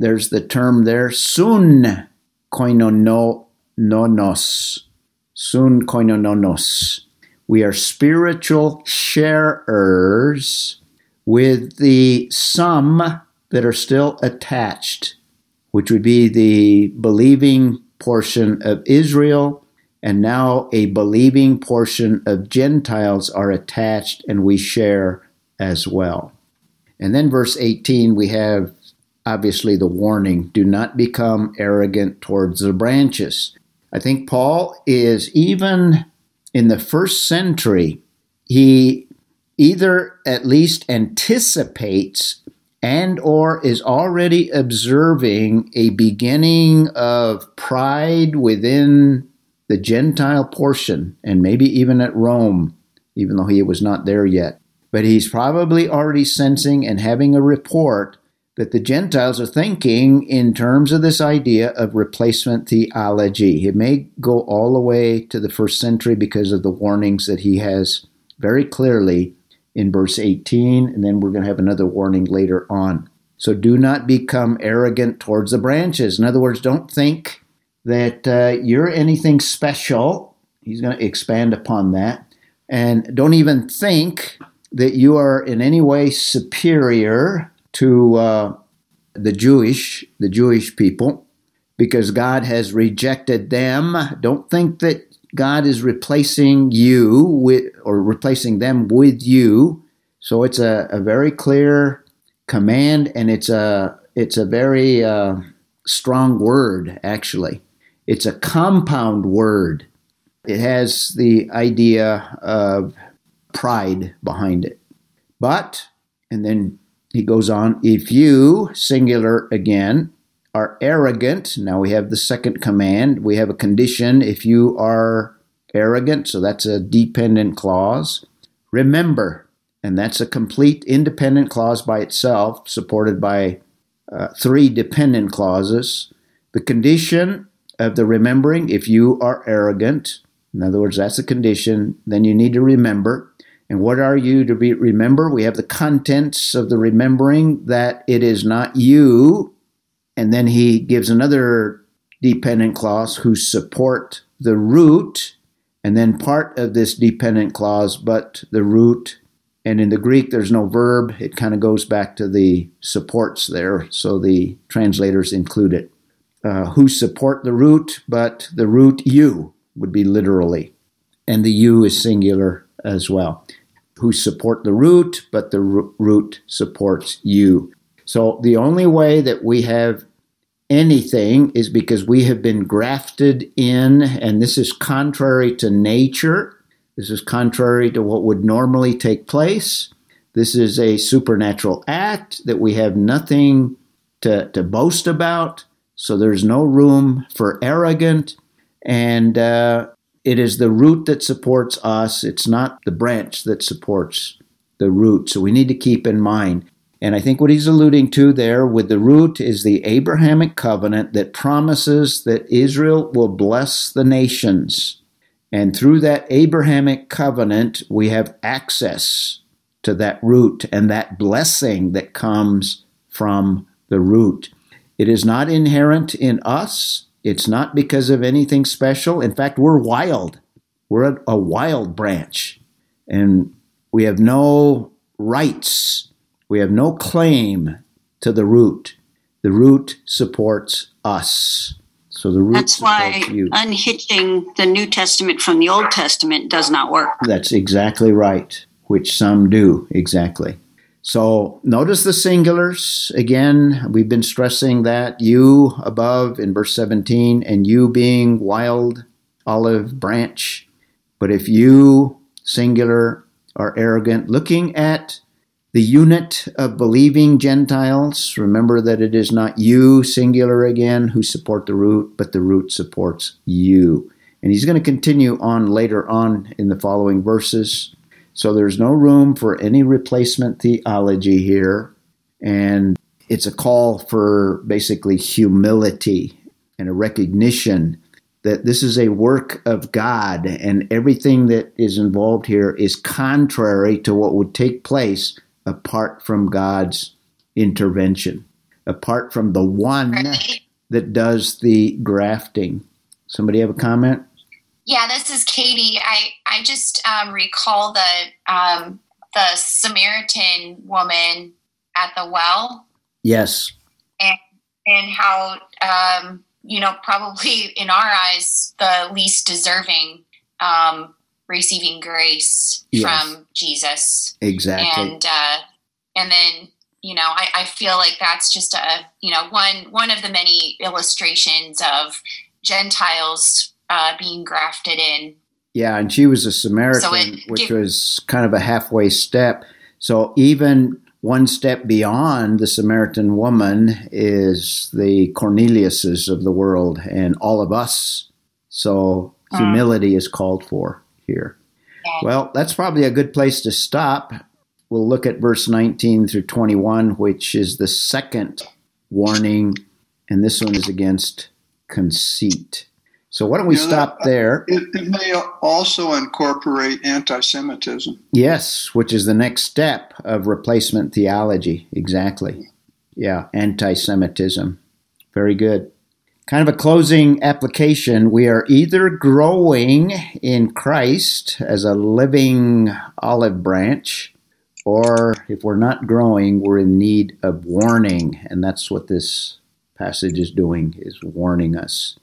there's the term there, sun koinononos. Sun koinononos. We are spiritual sharers with the some that are still attached, which would be the believing portion of Israel, and now a believing portion of Gentiles are attached, and we share as well. And then verse 18, we have obviously the warning do not become arrogant towards the branches. I think Paul is even in the first century, he either at least anticipates and or is already observing a beginning of pride within the gentile portion and maybe even at Rome even though he was not there yet. But he's probably already sensing and having a report that the Gentiles are thinking in terms of this idea of replacement theology. It may go all the way to the first century because of the warnings that he has very clearly in verse 18, and then we're going to have another warning later on. So do not become arrogant towards the branches. In other words, don't think that uh, you're anything special. He's going to expand upon that. And don't even think that you are in any way superior to uh, the Jewish, the Jewish people, because God has rejected them. Don't think that God is replacing you with, or replacing them with you. So it's a, a very clear command, and it's a it's a very uh, strong word. Actually, it's a compound word. It has the idea of pride behind it. But, and then he goes on, if you, singular again, are arrogant, now we have the second command, we have a condition, if you are arrogant, so that's a dependent clause. Remember, and that's a complete independent clause by itself, supported by uh, three dependent clauses. The condition of the remembering, if you are arrogant, in other words, that's a condition, then you need to remember. And what are you to be remember? We have the contents of the remembering that it is not you. And then he gives another dependent clause who support the root. And then part of this dependent clause, but the root. And in the Greek, there's no verb. It kind of goes back to the supports there. So the translators include it. uh, who support the root, but the root you would be literally. And the you is singular as well. Who support the root, but the root supports you. So the only way that we have anything is because we have been grafted in, and this is contrary to nature. This is contrary to what would normally take place. This is a supernatural act that we have nothing to, to boast about. So there's no room for arrogant. And uh, it is the root that supports us. It's not the branch that supports the root. So we need to keep in mind and I think what he's alluding to there with the root is the Abrahamic covenant that promises that Israel will bless the nations. And through that Abrahamic covenant, we have access to that root and that blessing that comes from the root. It is not inherent in us. It's not because of anything special. In fact, we're wild. We're a, wild branch. And we have no rights we have no claim to the root. The root supports us. So the root That's why you. unhitching the New Testament from the Old Testament does not work. That's exactly right, which some do, exactly. So notice the singulars. Again, we've been stressing that you above in verse 17 and you being wild olive branch. But if you, singular, are arrogant, looking at the unit of believing Gentiles, remember that it is not you, singular again, who support the root, but the root supports you. And he's going to continue on later on in the following verses. So there's no room for any replacement theology here. And it's a call for basically humility and a recognition that this is a work of God and everything that is involved here is contrary to what would take place apart from God's intervention, apart from the one that does the grafting. Somebody have a comment? Yeah, this is Kaitie. I I just um, recall the um, the Samaritan woman at the well. Yes. And and how um, you know probably in our eyes the least deserving um, receiving grace yes. from Jesus. Exactly. And uh, and then you know I, I feel like that's just a you know one one of the many illustrations of Gentiles uh, being grafted in. Yeah, and she was a Samaritan, so it, which was kind of a halfway step. So even one step beyond the Samaritan woman is the Corneliuses of the world and all of us. So mm. humility is called for here. Well, that's probably a good place to stop. We'll look at verse 19 through 21, which is the second warning, and this one is against conceit. So why don't we stop that, there? It, it, may also incorporate anti-Semitism. Yes, which is the next step of replacement theology. Exactly. Yeah, anti-Semitism. Very good kind of a closing application, we are either growing in Christ as a living olive branch, or if we're not growing, we're in need of warning. And that's what this passage is doing, is warning us.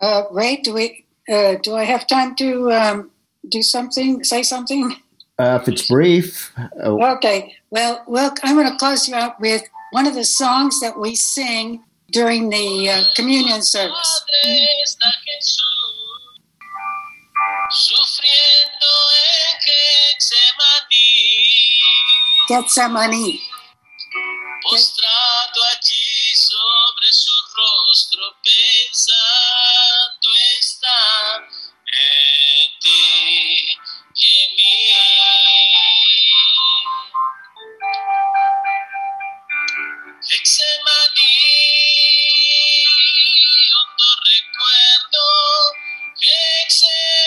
Uh, Ray, do we? Uh, do I have time to um, do something? Say something? Uh, if it's brief. Uh, okay. Well, well, I'm going to close you out with one of the songs that we sing during the uh, communion service. Getsemani. Postrado allí sobre su rostro, nuestro pensando está en ti y en mí. Exemaní, no recuerdo, exemaní.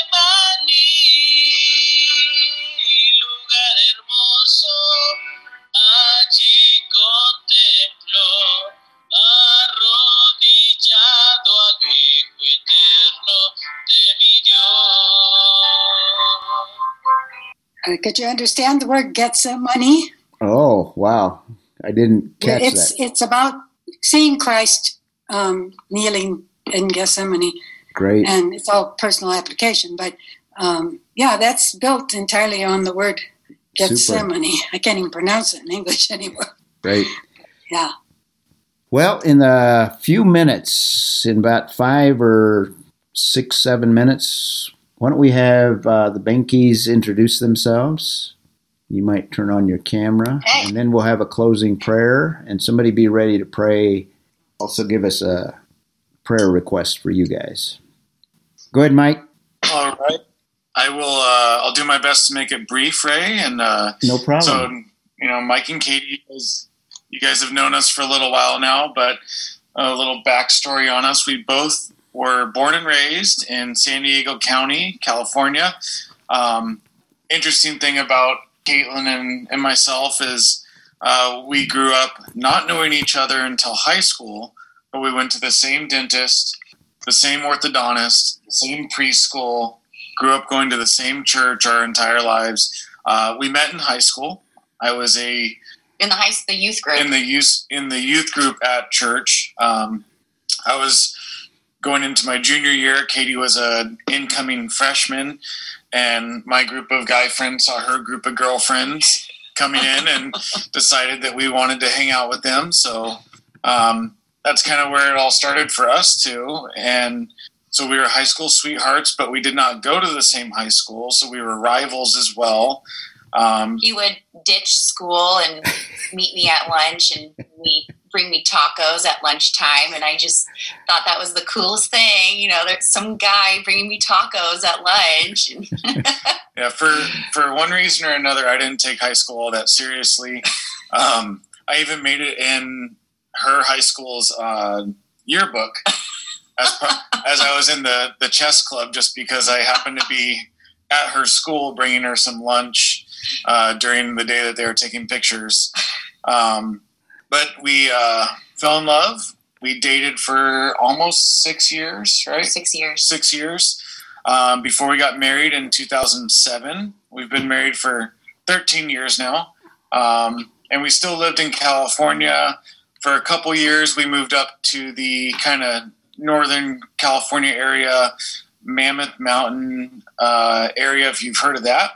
Uh, could you understand the word Getsemani? Oh, wow. I didn't catch it's, that. It's about seeing Christ um, kneeling in Gethsemane. Great. And it's all personal application. But um, yeah, that's built entirely on the word Gethsemane. Super. I can't even pronounce it in English anymore. Great. Yeah. Well, in a few minutes, in about five or six, seven minutes, why don't we have uh, the Behnkes introduce themselves? You might turn on your camera, hey. and then we'll have a closing prayer, and somebody be ready to pray. Also, give us a prayer request for you guys. Go ahead, Mike. All right. I will. Uh, I'll do my best to make it brief, Ray. And uh, no problem. So, you know, Mike and Kaitie, you guys have known us for a little while now, but a little backstory on us: we both were born and raised in San Diego County, California. Um, interesting thing about Caitlin and, and myself is uh, we grew up not knowing each other until high school, but we went to the same dentist, the same orthodontist, the same preschool, grew up going to the same church our entire lives. Uh, we met in high school. I was a in the high the youth group in the youth in the youth group at church. Um, I was going into my junior year. Kaitie was an incoming freshman, and my group of guy friends saw her group of girlfriends coming in and decided that we wanted to hang out with them. So um, that's kind of where it all started for us too. And so we were high school sweethearts, but we did not go to the same high school, so we were rivals as well. Um, he would ditch school and meet me at lunch, and we bring me tacos at lunchtime, and I just thought that was the coolest thing. You know, there's some guy bringing me tacos at lunch. yeah, for for one reason or another, I didn't take high school all that seriously. Um, I even made it in her high school's uh, yearbook as as I was in the the chess club, just because I happened to be at her school bringing her some lunch uh, during the day that they were taking pictures. Um, but we uh, fell in love. We dated for almost six years, right? Six years. Six years um, before we got married in 2007. We've been married for 13 years now, um, and we still lived in California for a couple years. We moved up to the kind of Northern California area, Mammoth Mountain uh, area, if you've heard of that.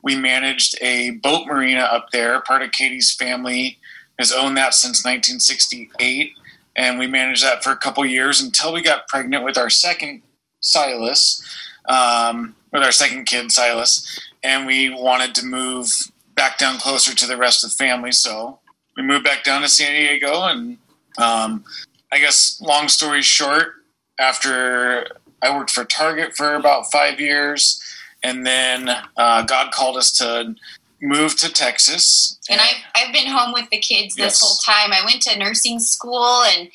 We managed a boat marina up there. Part of Kaitie's family has owned that since 1968. And we managed that for a couple years until we got pregnant with our second Silas, um, with our second kid, Silas. And we wanted to move back down closer to the rest of the family. So we moved back down to San Diego and um, I guess, long story short, after I worked for Target for about five years, and then uh, God called us to move to Texas. And I've, I've been home with the kids this yes. whole time. I went to nursing school, and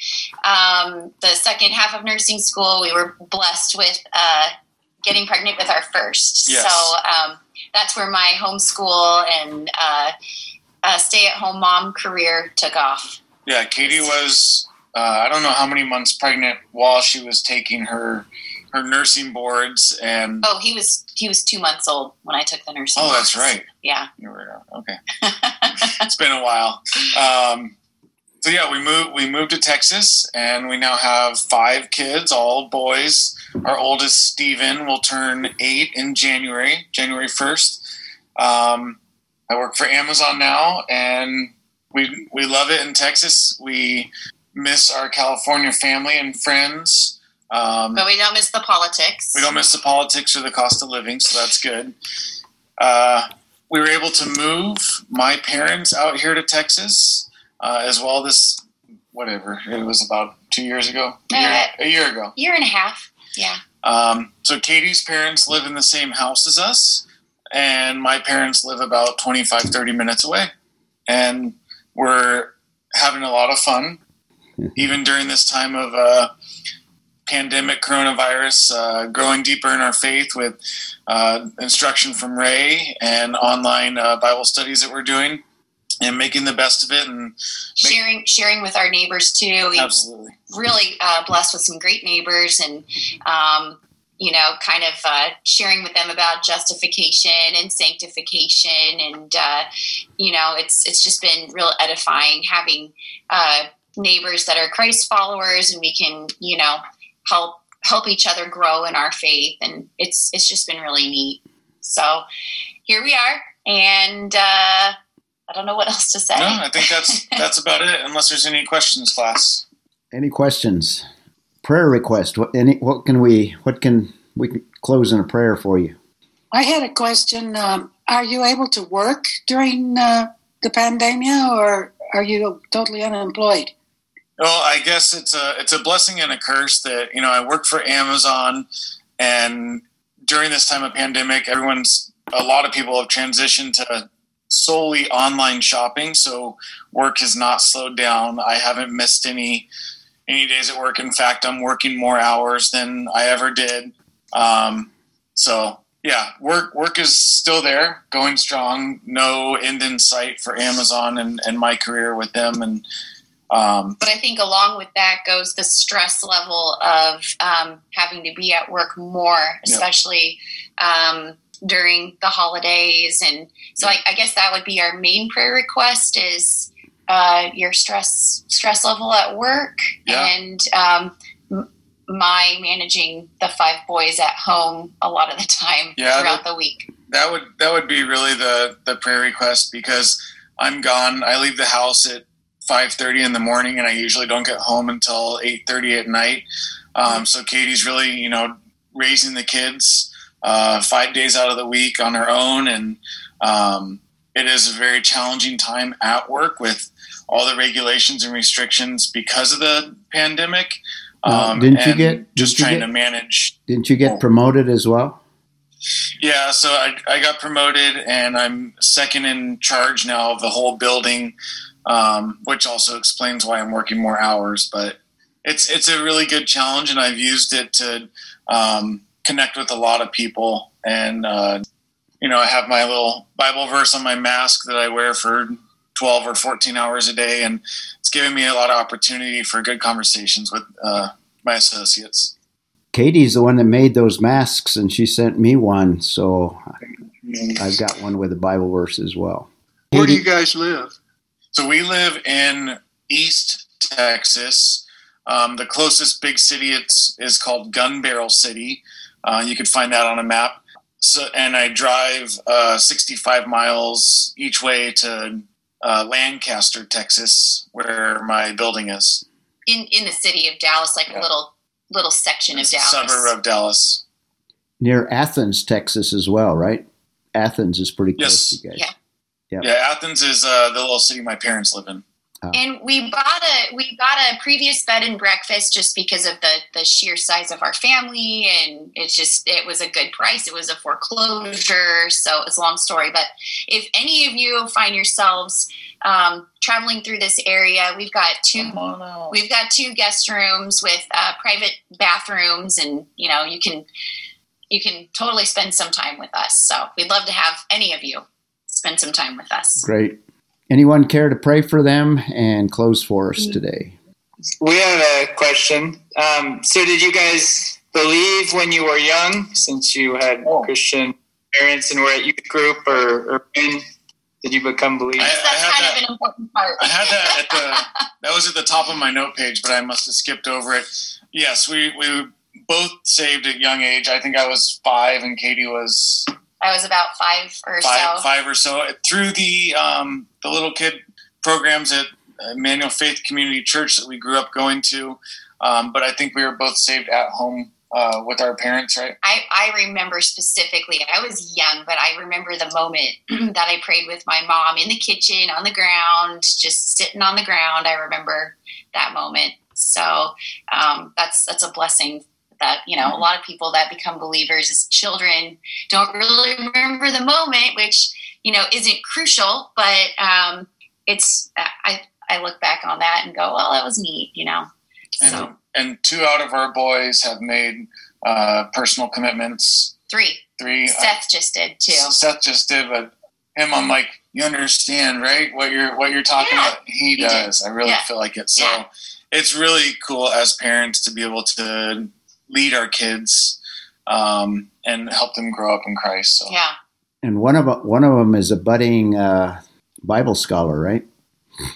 um, the second half of nursing school, we were blessed with uh, getting pregnant with our first. Yes. So um, that's where my homeschool and uh, uh, stay at home mom career took off. Yeah, Kaitie was uh, I don't know how many months pregnant while she was taking her her nursing boards and oh he was he was two months old when i took the nursing oh boards. that's right. Yeah. You were okay. It's been a while. Um, so yeah we moved we moved to texas and we now have five kids. All boys. Our oldest Stephen will turn eight in january january 1st um, i work for amazon now and we we love it in texas. We miss our California family and friends. Um, but we don't miss the politics. We don't miss the politics or the cost of living, so that's good. Uh, we were able to move my parents out here to Texas uh, as well. This whatever it was about two years ago, a year, uh, a year ago, year and a half. Yeah. Um, so Kaitie's parents live in the same house as us, and my parents live about 25, 30 minutes away, and we're having a lot of fun even during this time of uh, pandemic coronavirus, uh, growing deeper in our faith with uh, instruction from Ray and online uh, Bible studies that we're doing, and making the best of it and make- sharing sharing with our neighbors too. We Absolutely, really uh, blessed with some great neighbors and. Um, you know, kind of uh, sharing with them about justification and sanctification, and uh, you know, it's it's just been real edifying having uh, neighbors that are Christ followers, and we can, you know, help help each other grow in our faith. And it's it's just been really neat. So here we are, and uh, I don't know what else to say. No, I think that's that's about it. Unless there's any questions, class. Any questions? Prayer request. What any? What can we? What can we can close in a prayer for you? I had a question. Um, are you able to work during uh, the pandemic, or are you totally unemployed? Well, I guess it's a it's a blessing and a curse that you know I work for Amazon, and during this time of pandemic, everyone's a lot of people have transitioned to solely online shopping, so work has not slowed down. I haven't missed any any days at work. In fact, I'm working more hours than I ever did. Um, so yeah, work work is still there, going strong. No end in sight for Amazon and, and my career with them. And um, but I think along with that goes the stress level of um, having to be at work more, especially um, during the holidays. And so I, I, guess that would be our main prayer request is uh, your stress stress level at work yeah. and um, my managing the five boys at home a lot of the time yeah, throughout that, the week. That would that would be really the the prayer request because I'm gone. I leave the house at five thirty in the morning, and I usually don't get home until eight thirty at night. Um, so Kaitie's really you know raising the kids uh, five days out of the week on her own, and um, it is a very challenging time at work with all the regulations and restrictions because of the pandemic. Um, didn't you get just trying get, to manage? Didn't you get promoted as well? Yeah, so I, I got promoted, and I'm second in charge now of the whole building, um, which also explains why I'm working more hours. But it's it's a really good challenge, and I've used it to um, connect with a lot of people. And uh, you know, I have my little Bible verse on my mask that I wear for 12 or 14 hours a day, and it's given me a lot of opportunity for good conversations with uh, my associates. Kaitie's the one that made those masks, and she sent me one, so I've got one with a Bible verse as well. Where do you guys live? So we live in East Texas. Um, the closest big city it's, is called Gun Barrel City. Uh, you could find that on a map. So, and I drive uh, 65 miles each way to uh, Lancaster, Texas, where my building is. In in the city of Dallas, like yeah. a little little section of Dallas, suburb of Dallas, near Athens, Texas, as well, right? Athens is pretty close to you guys. Yeah. Yep. Yeah, Athens is uh, the little city my parents live in. Oh. And we bought a we bought a previous bed and breakfast just because of the the sheer size of our family, and it's just it was a good price. It was a foreclosure, so it's a long story. But if any of you find yourselves um, traveling through this area, we've got two we've got two guest rooms with uh, private bathrooms, and you know you can you can totally spend some time with us. So we'd love to have any of you spend some time with us. Great. Anyone care to pray for them and close for us today? We have a question. Um, so, did you guys believe when you were young, since you had oh. Christian parents and were at youth group, or, or when did you become believers? That's kind that, of an important part. I had that at the that was at the top of my note page, but I must have skipped over it. Yes, we we both saved at young age. I think I was five, and Kaitie was I was about five or five, so. Five or so through the um, the little kid programs at Emmanuel Faith Community Church that we grew up going to. Um, but I think we were both saved at home uh, with our parents, right? I, I remember specifically, I was young, but I remember the moment that I prayed with my mom in the kitchen on the ground, just sitting on the ground. I remember that moment. So um, that's that's a blessing that you know a lot of people that become believers as children don't really remember the moment which you know isn't crucial but um, it's i i look back on that and go well that was neat you know? So. and, and two out of our boys have made uh, personal commitments. Three. Three uh, seth uh, just did too. Seth just did but him i'm like you understand right? What you're what you're talking yeah, about? He, he does. Did. i really yeah. feel like it. So yeah. it's really cool as parents to be able to lead our kids um, and help them grow up in Christ. So. Yeah. And one of one of them is a budding uh, Bible scholar, right?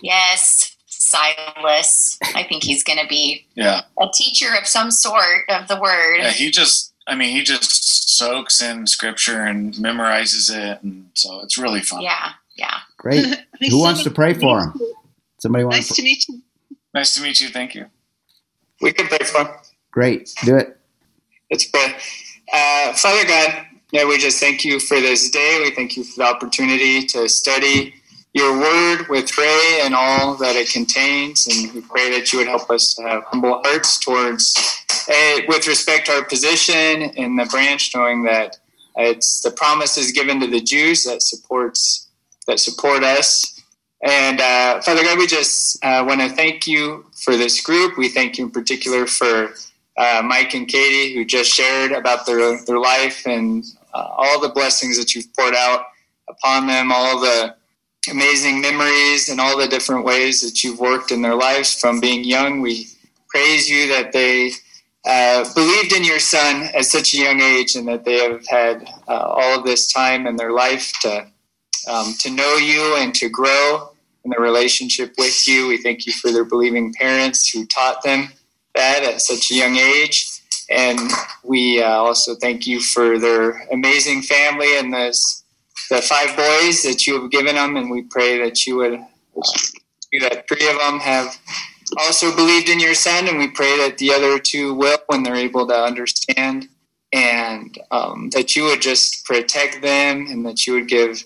Yes. So Silas. I think he's going to be Yeah. a teacher of some sort of the word. Yeah, he just, I mean, he just soaks in scripture and memorizes it. And so it's really fun. Yeah, yeah. Great. Who wants to pray for him? Somebody want Nice to? to meet you. Nice to meet you. Thank you. We can pray for him. Great. Do it. Let's pray. Uh, Father God, yeah, we just thank you for this day. We thank you for the opportunity to study your word with Ray and all that it contains. And we pray that you would help us have humble hearts towards, uh, with respect to our position in the branch, knowing that it's the promise is given to the Jews that supports that support us. And uh, Father God, we just uh, want to thank you for this group. We thank you in particular for uh, Mike and Kaitie, who just shared about their their life and uh, all the blessings that you've poured out upon them, all the amazing memories and all the different ways that you've worked in their lives from being young. We praise you that they uh, believed in your son at such a young age and that they have had uh, all of this time in their life to um, to know you and to grow in the relationship with you. We thank you for their believing parents who taught them that at such a young age. And we uh, also thank you for their amazing family and those, the five boys that you have given them. And we pray that you would, uh, that three of them have also believed in your son. And we pray that the other two will when they're able to understand. And um, that you would just protect them and that you would give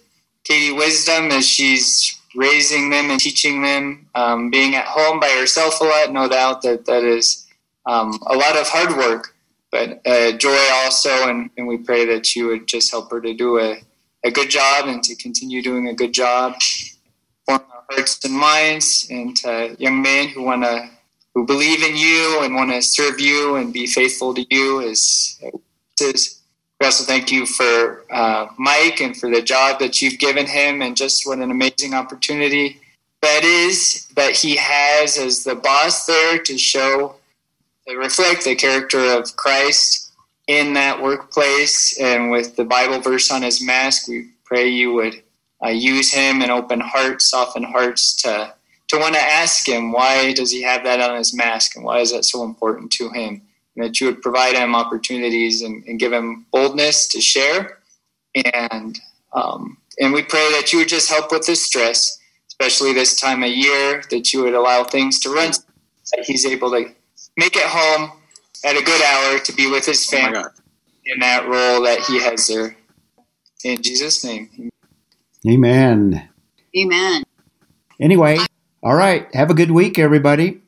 Kaitie wisdom as she's raising them and teaching them, um, being at home by herself a lot. No doubt that that is um, a lot of hard work, but uh, joy also. And, and we pray that you would just help her to do a, a good job and to continue doing a good job. Form our hearts and minds, and to young men who want to who believe in you and want to serve you and be faithful to you as. We also thank you for uh, Mike and for the job that you've given him, and just what an amazing opportunity that is that he has as the boss there to show, to reflect the character of Christ in that workplace. And with the Bible verse on his mask, we pray you would uh, use him and open hearts, soften hearts to to want to ask him why does he have that on his mask and why is that so important to him and that you would provide him opportunities and, and give him boldness to share. And um, and we pray that you would just help with this stress, especially this time of year, that you would allow things to run, that he's able to make it home at a good hour to be with his family in that role that he has there. In Jesus' name. Amen. Amen. Anyway, all right. Have a good week, everybody.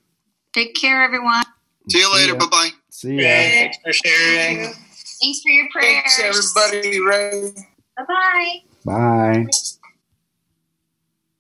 Take care, everyone. See you later. Bye bye. See ya. Thanks for sharing. Thanks for your prayers. Thanks, everybody. Ray. Bye bye. Bye.